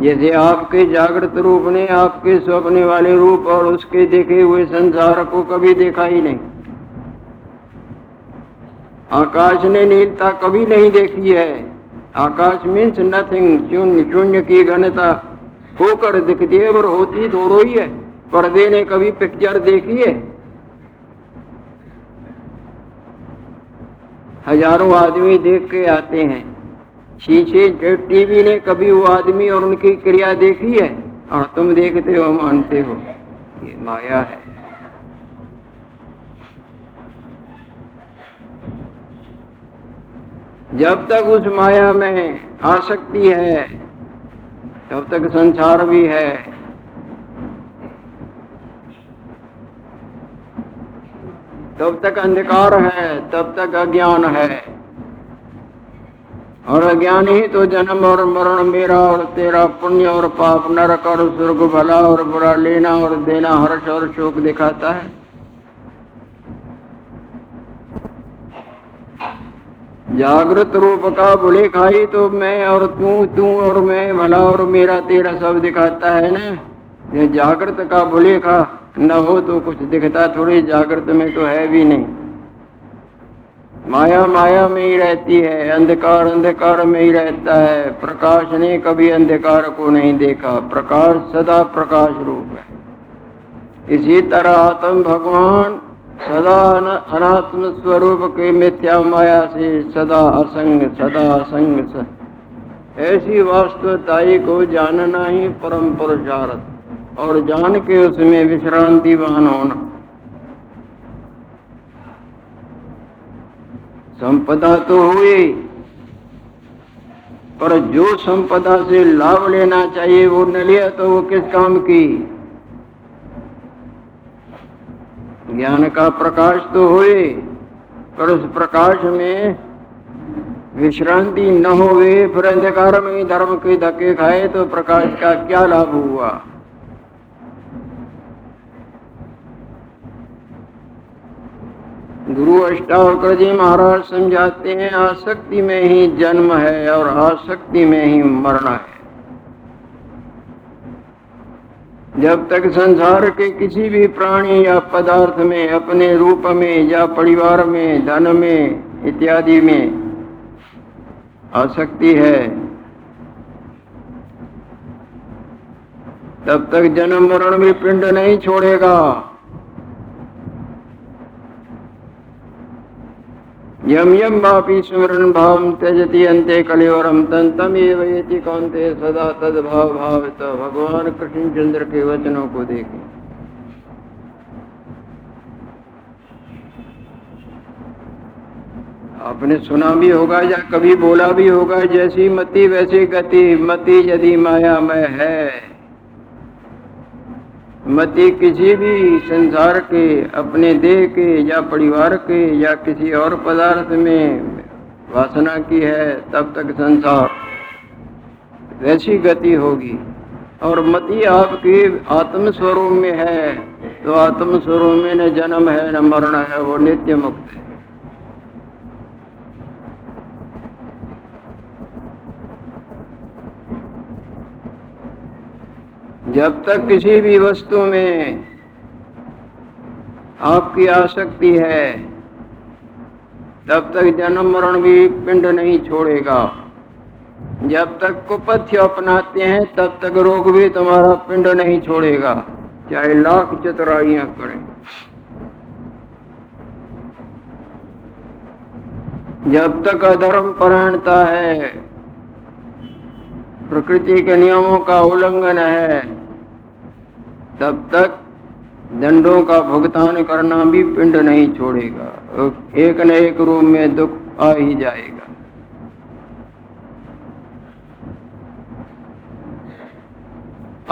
जैसे आपके जागृत रूप ने आपके स्वप्ने वाले रूप और उसके देखे हुए संसार को कभी देखा ही नहीं। आकाश ने नीलता कभी नहीं देखी है। आकाश मीन्स नथिंग शून्य शून्य की घनता होकर दिखती है, और होती थोड़ो ही है। पर्दे ने कभी पिक्चर देखी है? हज़ारों आदमी देख के आते हैं। शीशे टीवी ने कभी वो आदमी और उनकी क्रिया देखी है? और तुम देखते हो, मानते हो। ये माया है। जब तक उस माया में आसक्ति है, तब तक संसार भी है। तब तक अंधकार है, तब तक अज्ञान है। और अज्ञान ही तो जन्म और मरण, मेरा और तेरा, पुण्य और पाप, नरक और स्वर्ग, भला और बुरा, लेना और देना, हर्ष और शोक दिखाता है। जागृत रूप का बुले खाई तो मैं और तू तू और मैं, भला और मेरा, तेरा सब दिखाता है ना? ये जागृत का बुले खा न हो तो कुछ दिखता थोड़ी जागृत में तो है भी नहीं। माया माया में ही रहती है, अंधकार अंधकार में ही रहता है। प्रकाश ने कभी अंधकार को नहीं देखा, प्रकाश सदा प्रकाश रूप है। इसी तरह आत्म भगवान सदा अनात्म स्वरूप के मिथ्या माया से सदा असंग सदा असंग ऐसी वास्तवताई को जानना ही परम पुरुषार्थ और जान के उसमें विश्रांति वाहन होना। संपदा तो हुई, पर जो संपदा से लाभ लेना चाहिए, वो न लिया तो वो किस काम की? ज्ञान का प्रकाश तो हुए पर उस प्रकाश में विश्रांति न हो होवे, फिर अंधकार में धर्म के धक्के खाए तो प्रकाश का क्या लाभ हुआ? गुरु अष्टावकर जी महाराज समझाते हैं, आसक्ति में ही जन्म है और आसक्ति में ही मरना है। जब तक संसार के किसी भी प्राणी या पदार्थ में, अपने रूप में या परिवार में, धन में, इत्यादि में आसक्ति है, तब तक जन्म मरण भी पिंड नहीं छोड़ेगा। यम यम वापी स्मरण भाव त्यजति अंते कलिवरम तन तम ये कौनते सदा तद भाव भाव भगवान कृष्ण चंद्र के वचनों को देखें। आपने सुना भी होगा या कभी बोला भी होगा, जैसी मति वैसी गति, मति यदि माया में है। मति किसी भी संसार के, अपने देह के, या परिवार के, या किसी और पदार्थ में वासना की है, तब तक संसार वैसी गति होगी। और मति आपके आत्म स्वरूप में है तो आत्म स्वरूप में न जन्म है, न मरण है, वो नित्य मुक्त है। जब तक किसी भी वस्तु में आपकी आसक्ति है, तब तक जन्म मरण भी पिंड नहीं छोड़ेगा। जब तक कुपथ्य अपनाते हैं, तब तक रोग भी तुम्हारा पिंड नहीं छोड़ेगा। चाहे लाख चतुराइयाँ करें। जब तक अधर्म परायणता है, प्रकृति के नियमों का उल्लंघन है तब तक दंडों का भुगतान करना भी पिंड नहीं छोड़ेगा। एक न एक रूप में दुख आ ही जाएगा।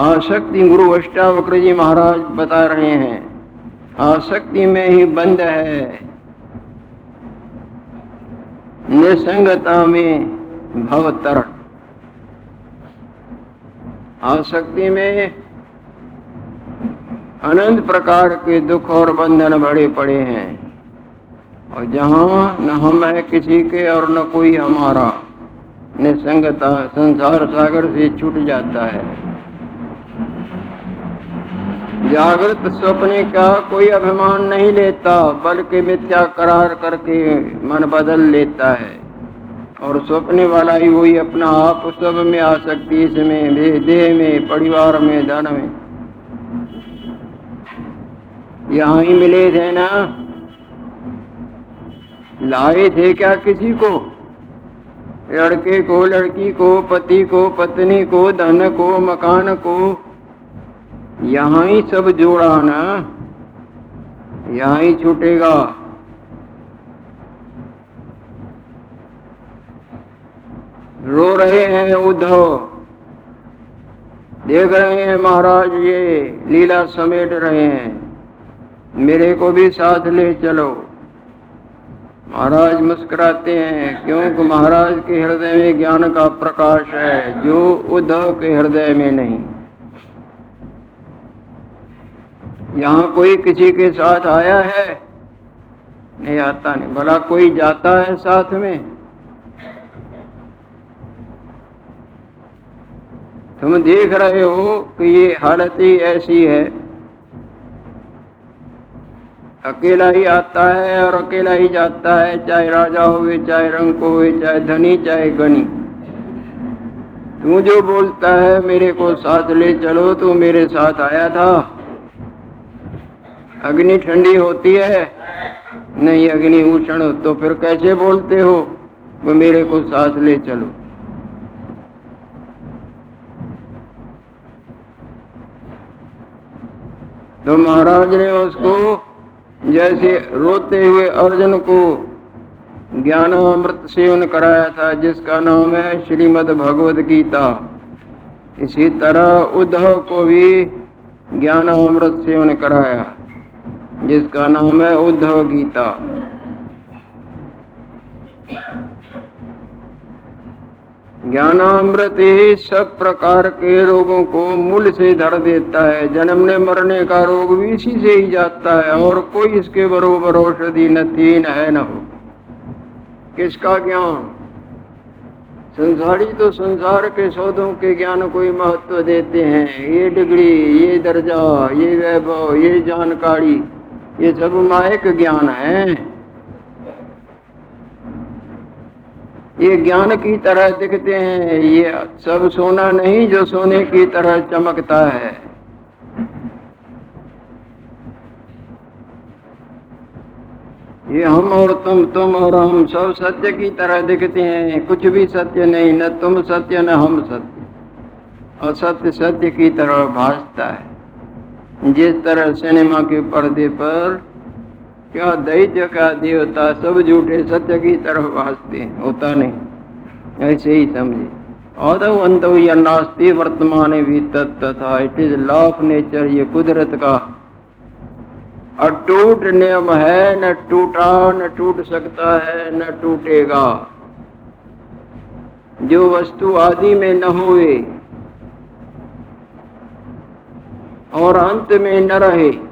आसक्ति गुरु अष्टावक्र जी महाराज बता रहे हैं, आसक्ति में ही बंद है। निसंगता में भवतरण आसक्ति में अनंत प्रकार के दुख और बंधन बड़े पड़े हैं। और जहाँ न हम है किसी के और न कोई हमारा निसंगता संसार सागर से छूट जाता है। जागृत स्वप्ने का कोई अभिमान नहीं लेता, बल्कि मिथ्या करार करके मन बदल लेता है। और स्वप्ने वाला ही वही अपना आप, सब में आ सकती इसमें देह में, परिवार में, धन में यहाँ ही मिले थे ना? लाए थे क्या किसी को? लड़के को, लड़की को, पति को, पत्नी को, धन को, मकान को? यहाँ ही सब जोड़ा ना? यहाँ ही छूटेगा। रो रहे हैं उद्धव। देख रहे हैं महाराज, ये लीला समेट रहे हैं। मेरे को भी साथ ले चलो। महाराज मुस्कुराते हैं, क्योंकि महाराज के हृदय में ज्ञान का प्रकाश है, जो उद्धव के हृदय में नहीं। यहाँ कोई किसी के साथ आया है? नहीं आता, नहीं। भला कोई जाता है साथ में? तुम देख रहे हो कि ये हालत ही ऐसी है। अकेला ही आता है और अकेला ही जाता है, चाहे राजा हो चाहे रंग हो चाहे धनी, चाहे गनी। तू जो बोलता है, मेरे को साथ ले चलो, तू मेरे साथ आया था। अग्नि ठंडी होती है। नहीं, अग्नि उषण तो फिर कैसे बोलते हो? वो मेरे को साथ ले चलो। तो महाराज ने उसको जैसे रोते हुए अर्जुन को ज्ञान अमृत सेवन कराया था, जिसका नाम है श्रीमद भगवद गीता। इसी तरह उद्धव को भी ज्ञान अमृत सेवन कराया, जिसका नाम है उद्धव गीता। ज्ञानामृत ही सब प्रकार के रोगों को मूल से धर देता है। जन्मने मरने का रोग भी इसी से ही जाता है और कोई इसके बरोबर औषधि न थी न है न हो। किसका ज्ञान? संसारी तो संसार के सौदों के ज्ञान को ही महत्व देते हैं। ये डिग्री, ये दर्जा, ये वैभव, ये जानकारी, ये सब मायक ज्ञान है। ये ज्ञान की तरह दिखते हैं, ये सब सोना नहीं जो सोने की तरह चमकता है। ये हम और तुम तुम और हम सब सत्य की तरह दिखते हैं, कुछ भी सत्य नहीं, न तुम सत्य, न हम सत्य। असत्य सत्य सत्य की तरह भासता है। जिस तरह सिनेमा के पर्दे पर क्या दैत्य का देवता सब झूठे सत्य की तरफ़ भासते हैं? होता नहीं। ऐसे ही समझे। अंत वर्तमान भी तथा it is law of nature, ये कुदरत का। अटूट नियम है, न टूटा, न टूट सकता है, न टूटेगा। जो वस्तु आदि में न हुए और अंत में न रहे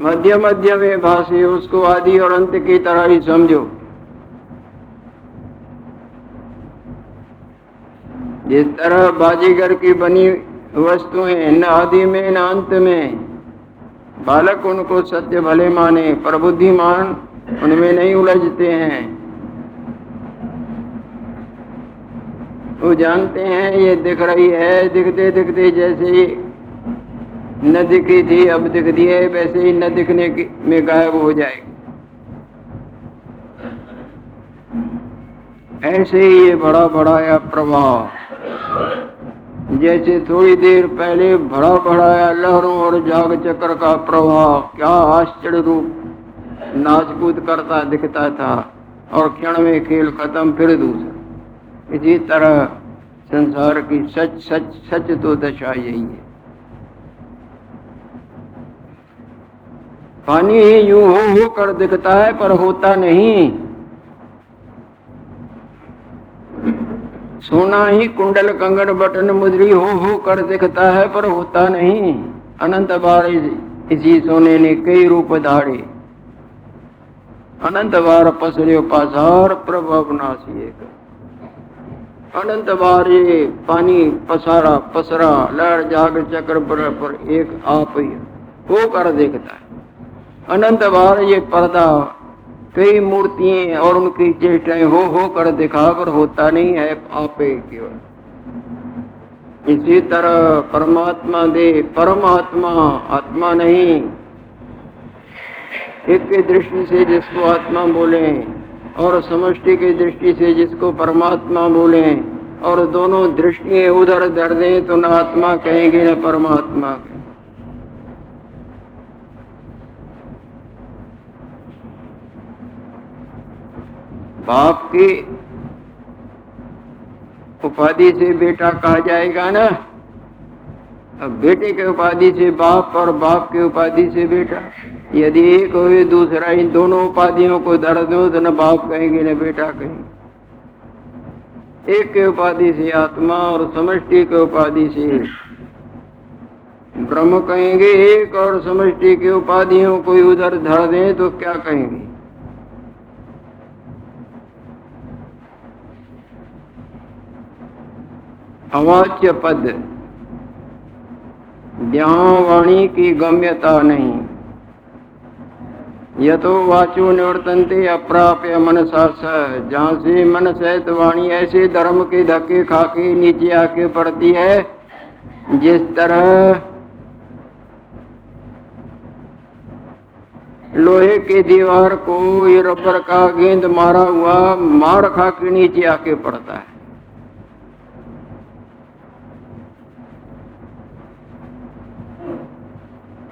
मध्य मध्य में भाषे उसको आदि और अंत की तरह ही समझो। जिस तरह बाजीगर की बनी वस्तुएँ न आदि में, न अंत में, बालक उनको सत्य भले माने, पर बुद्धिमान उनमें नहीं उलझते हैं। वो जानते हैं, ये दिख रही है, दिखते दिखते जैसे न दिखी थी, अब दिखती है, वैसे ही न दिखने में गायब हो जाएगी। ऐसे ही ये बड़ा बड़ा या प्रभाव जैसे थोड़ी देर पहले भरा भराया लहरों और जाग चक्र का प्रभाव क्या आश्चर्य रूप। नाचकूद करता दिखता था और क्षण में खेल खत्म फिर दूसरा। इसी तरह संसार की सच सच सच तो दशा यही है। पानी ही यूँ हो हो कर दिखता है, पर होता नहीं। सोना ही कुंडल कंगन बटन मुद्री हो हो कर दिखता है, पर होता नहीं। अनंत बार इसी सोने ने कई रूप धारे। अनंत बार पसरे पासार प्रभव नासी अनंत बार ये पानी पसारा, पसरा, लहर जाग चक्र पर एक आप ही, हो कर देखता है। अनंत बार ये पर्दा, कई मूर्तियाँ और उनकी चेष्टाएँ हो हो कर दिखा कर होता नहीं है आपे केवल। इसी तरह परमात्मा दे, परमात्मा आत्मा नहीं। एक की दृष्टि से जिसको आत्मा बोले और समष्टि की दृष्टि से जिसको परमात्मा बोले और दोनों दृष्टिएँ उधर धर दें तो न आत्मा कहेंगे, न परमात्मा कहेंगे। बाप की उपाधि से बेटा कहा जाएगा ना? अब बेटे के उपाधि से बाप और बाप के उपाधि से बेटा। यदि एक हो दूसरा इन दोनों उपाधियों को दर दो तो न बाप कहेंगे, न बेटा कहेंगे। एक के उपाधि से आत्मा और समष्टि के उपाधि से ब्रह्म कहेंगे, एक और समष्टि के उपाधियों को उधर धर दें तो क्या कहेंगे? अवाच्य पद। वाणी की गम्यता नहीं। यथो वाचो निवर्तनते अप्राप्य मनसा स। जहाँ से मन सहित वाणी ऐसे धर्म के धक्के खा के नीचे आके पड़ती है, जिस तरह लोहे के दीवार को ये रबर का गेंद मारा हुआ मार खा के नीचे आके पड़ता है।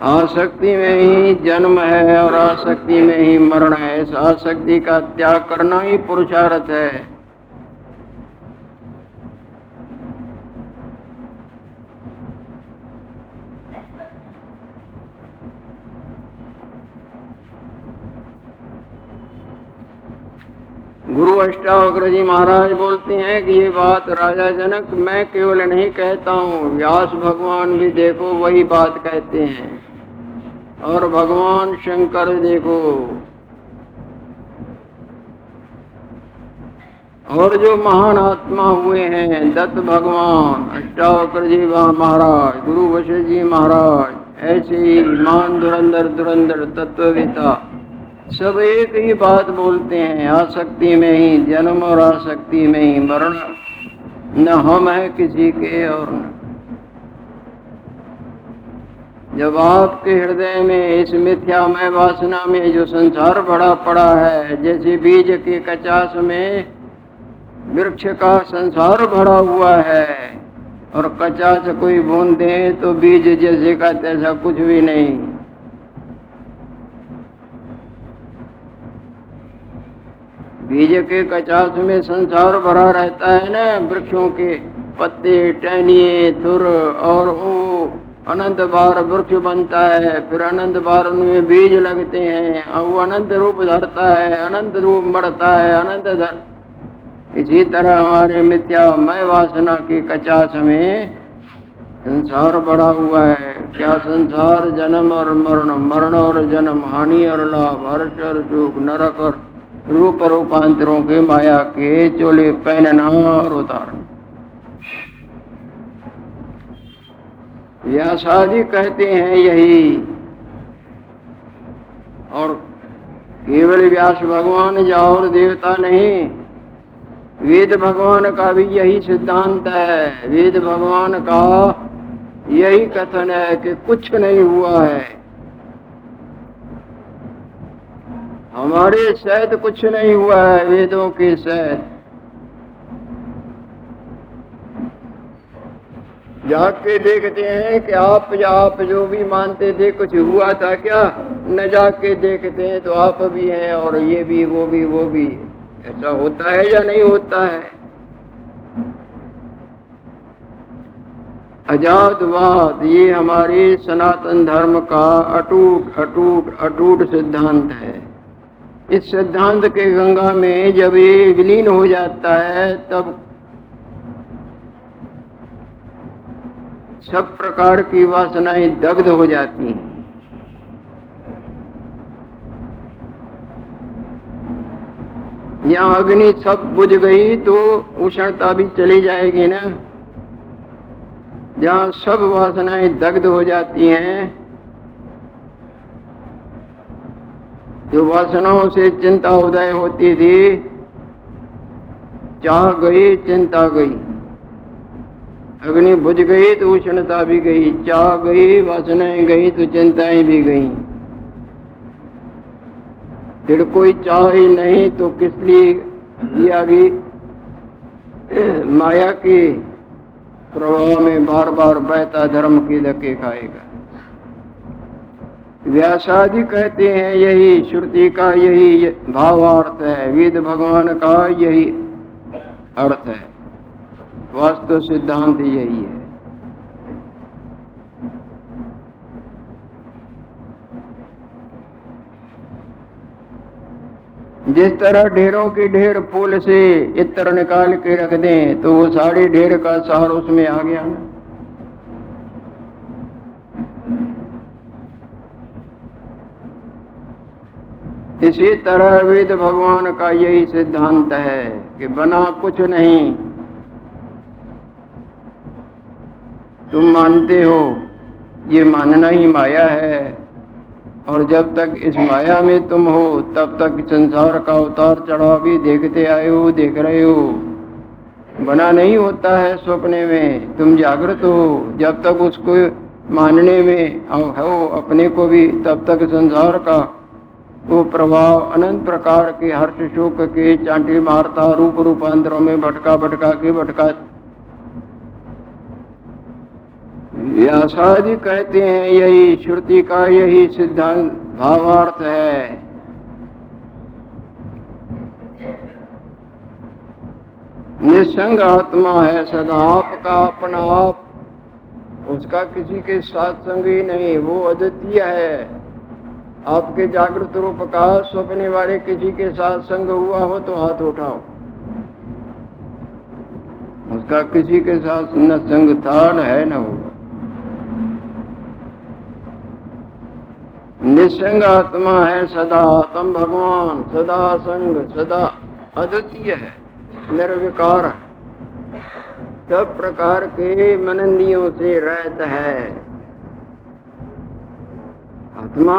आसक्ति में ही जन्म है और आसक्ति में ही मरण है। इस आसक्ति का त्याग करना ही पुरुषार्थ है। गुरु अष्टावक्र जी महाराज बोलते हैं कि ये बात राजा जनक मैं केवल नहीं कहता हूँ। व्यास भगवान भी देखो वही बात कहते हैं। और भगवान शंकर देखो। और जो महान आत्मा हुए हैं, दत्त भगवान, अष्टावक्र जी महाराज, गुरु वशिष्ठ जी महाराज, ऐसे ही मान दुरंदर दुरंदर तत्ववेता, सब एक ही बात बोलते हैं, आसक्ति में ही, जन्म और आसक्ति में ही, मरण, न हम है किसी के और न जब आपके हृदय में इस मिथ्यामय वासना में जो संसार भरा पड़ा है, जैसे बीज के कचास में वृक्ष का संसार भरा हुआ है, और कचास कोई बूंद दे तो बीज जैसे का तैसा कुछ भी नहीं। बीज के कचास में संसार भरा रहता है ना, वृक्षों के पत्ते टहनिए थुर और वो अनंत बार वृक्ष बनता है, फिर अनंत बार उनमें बीज लगते हैं, और वो अनंत रूप धरता है, अनंत रूप बढ़ता है, अनंत धर। इसी तरह हमारे मिथ्या मय वासना की कचास में संसार बड़ा हुआ है। क्या संसार जन्म और मरण मरण और जन्म, हानि और लाभ, हर्ष और सुख, नरक और रूप रूपांतरों के माया के चोले पहनना और उतारना। व्यासादि कहते हैं यही। और केवल व्यास भगवान या और देवता नहीं, वेद भगवान का भी यही सिद्धांत है। वेद भगवान का यही कथन है कि कुछ नहीं हुआ है। हमारे शायद कुछ नहीं हुआ है, वेदों के शायद जाके देखते हैं कि आप या आप जो भी मानते थे, कुछ हुआ था क्या? न जाके देखते हैं तो आप भी हैं और ये भी, वो भी वो भी। ऐसा होता है या नहीं होता है? अजातवाद, ये हमारे सनातन धर्म का अटूट अटूट अटूट सिद्धांत है। इस सिद्धांत के गंगा में जब ये विलीन हो जाता है, तब सब प्रकार की वासनाएँ दग्ध हो जाती हैं। अग्नि सब बुझ गई तो उष्णता भी चली जाएगी ना। जहाँ सब वासनाएँ दग्ध हो जाती हैं, जो वासनाओं से चिंता उदय होती थी, चाह गई, चिंता गई। अग्नि बुझ गई तो उष्णता भी गई चाह गई, वासनाएँ गई तो चिंताएँ भी गई। फिर कोई चाह ही नहीं तो किस लिए दिया भी माया के प्रभाव में बार बार बहता धर्म की धक्के खाएगा? व्यासादि कहते हैं, यही श्रुति का यही भावार्थ है, वेद भगवान का यही अर्थ है। वास्तव सिद्धांत यही है। जिस तरह ढेरों के ढेर फूल से इत्र निकाल के रख दें तो वो सारे ढेर का सार उसमें आ गया ना। इसी तरह वेद भगवान का यही सिद्धांत है कि बना कुछ नहीं तुम मानते हो, ये मानना ही माया है। और जब तक इस माया में तुम हो, तब तक संसार का उतार चढ़ाव भी देखते आए हो, देख रहे हो। बना नहीं होता है सपने में, तुम जागृत हो। जब तक उसको मानने में हो, अपने को भी, तब तक संसार का वो प्रभाव अनंत प्रकार के हर्ष शोक के चांटी मारता रूप रूपांतरों में भटका भटका के, भटका कहते हैं, यही श्रुति का यही सिद्धांत, भावार्थ है। निसंग आत्मा है सदा, आपका अपना आप। उसका किसी के साथ संग ही नहीं, वो अद्वितीय है। आपके जागृत रूप का स्वप्ने वाले किसी के साथ संग हुआ हो तो हाथ उठाओ। उसका किसी के साथ न संग था न है न होगा निसंग आत्मा है सदा आत्म भगवान, सदा संग, सदा अद्वितीय है, निर्विकार सब प्रकार के मनंदियों से रहत है आत्मा